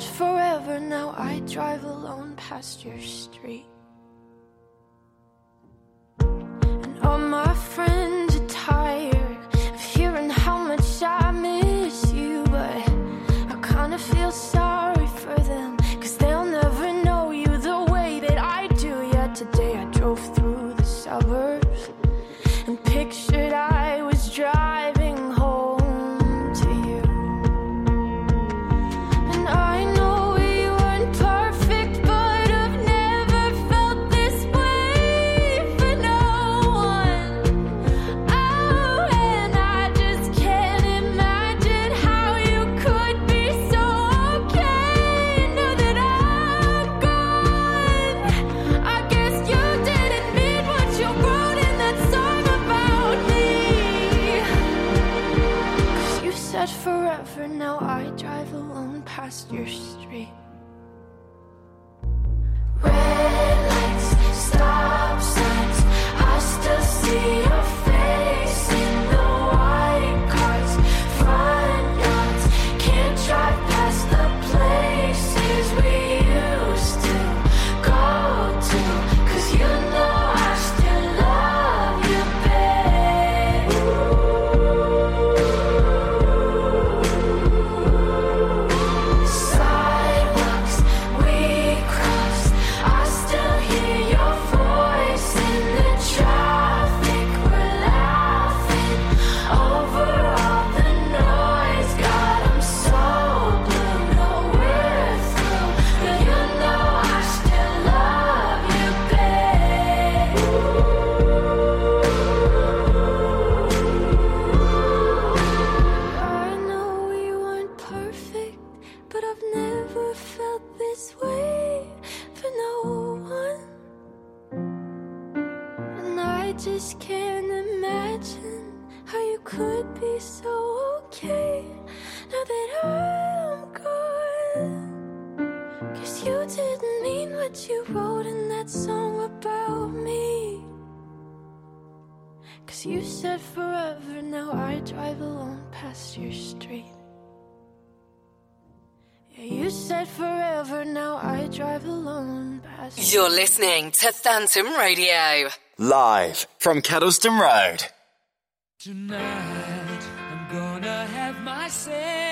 said forever, now I drive alone past your street. And all my friends to Phantom Radio. Live from Kedleston Road. Tonight, I'm gonna have myself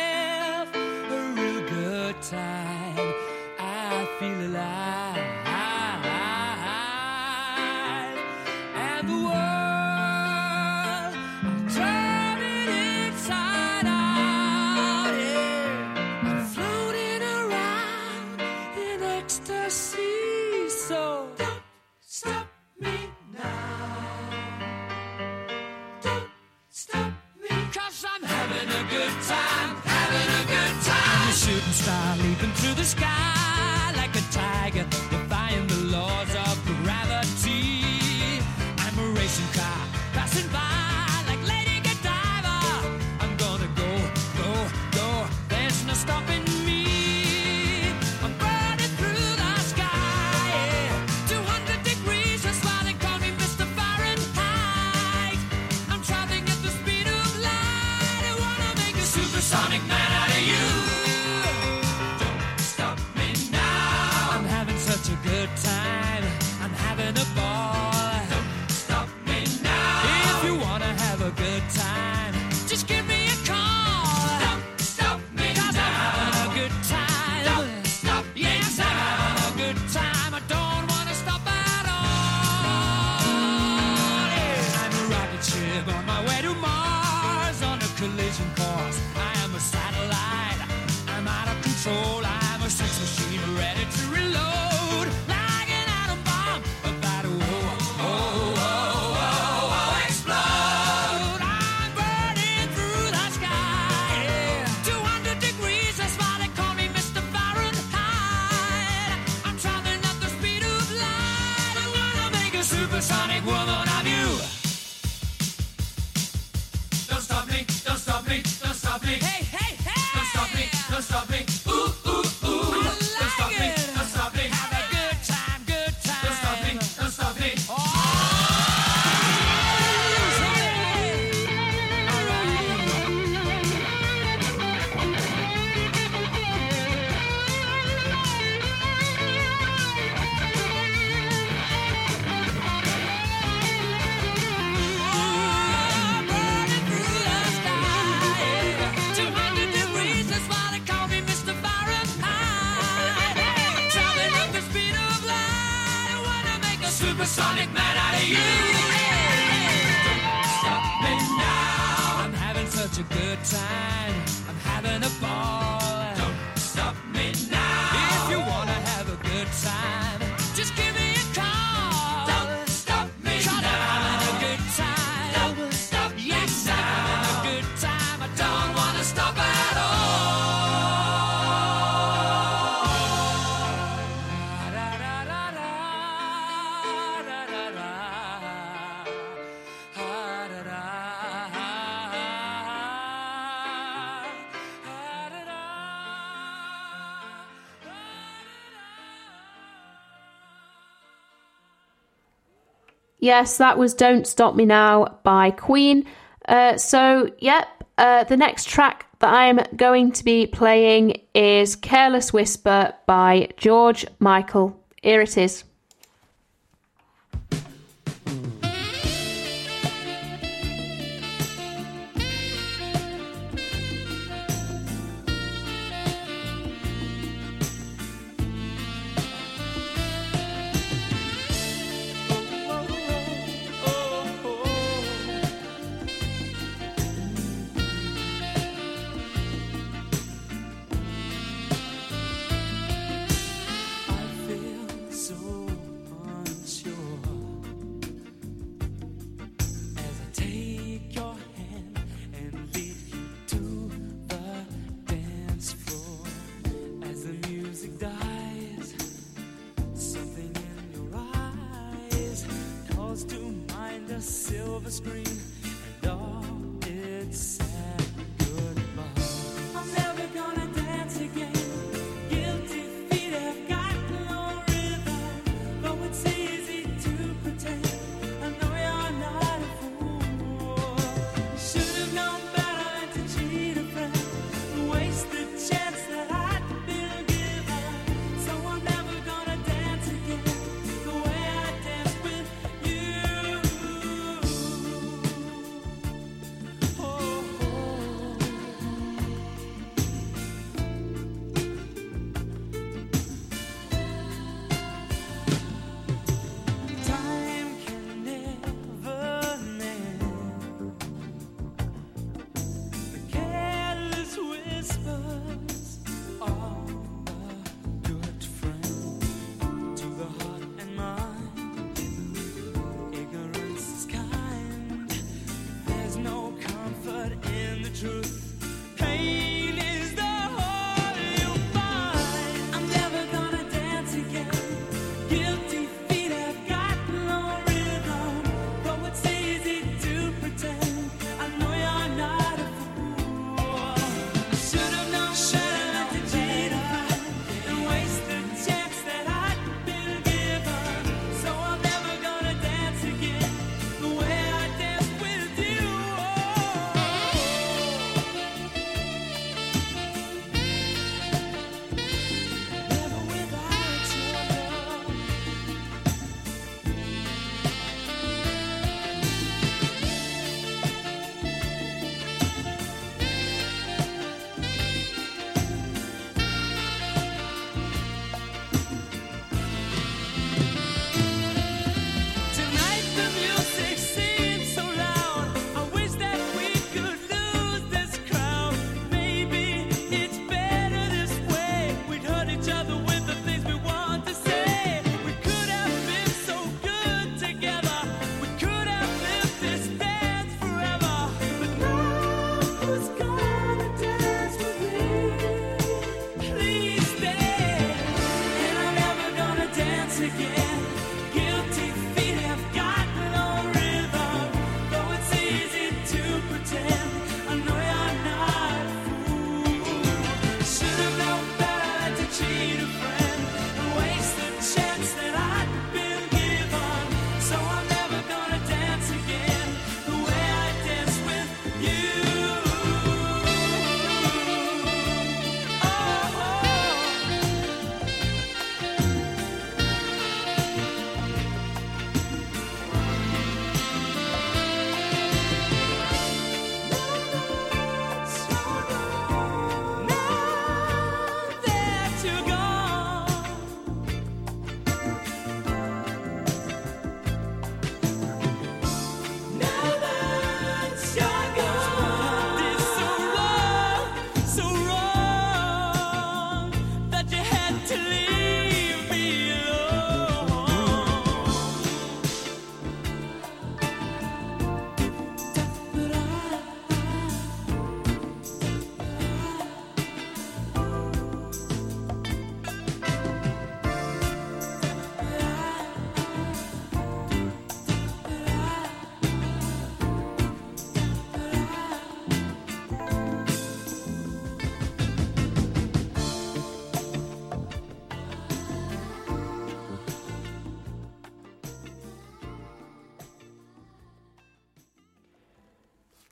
Yes, that was Don't Stop Me Now by Queen. Uh, so, yep, uh, the next track that I'm going to be playing is Careless Whisper by George Michael. Here it is.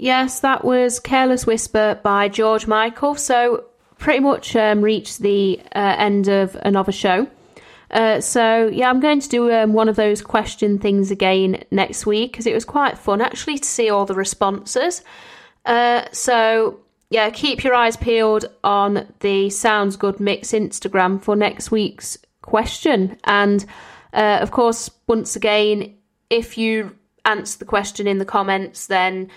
Yes, that was Careless Whisper by George Michael. So, pretty much um, reached the uh, end of another show. Uh, so, yeah, I'm going to do um, one of those question things again next week because it was quite fun actually to see all the responses. Uh, so, yeah, keep your eyes peeled on the Sounds Good Mix Instagram for next week's question. And, uh, of course, once again, if you answer the question in the comments, then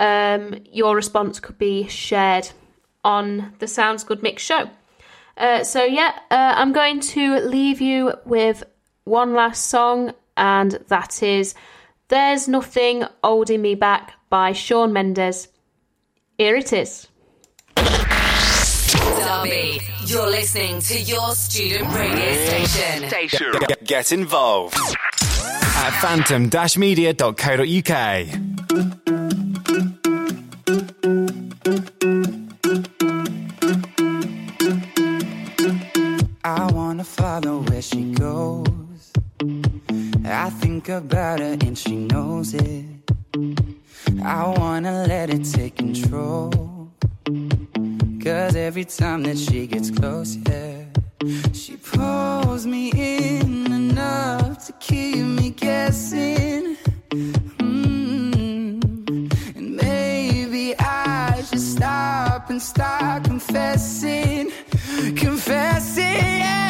um, your response could be shared on the Sounds Good Mix show. Uh, so, yeah, uh, I'm going to leave you with one last song, and that is There's Nothing Holding Me Back by Shawn Mendes. Here it is. Derby, you're listening to your student radio station. Get, get involved at phantom-media.co.uk. about her and she knows it. I wanna let it take control. Cause every time that she gets close, yeah, she pulls me in enough to keep me guessing. Mm. And maybe I should stop and start confessing, confessing. Yeah.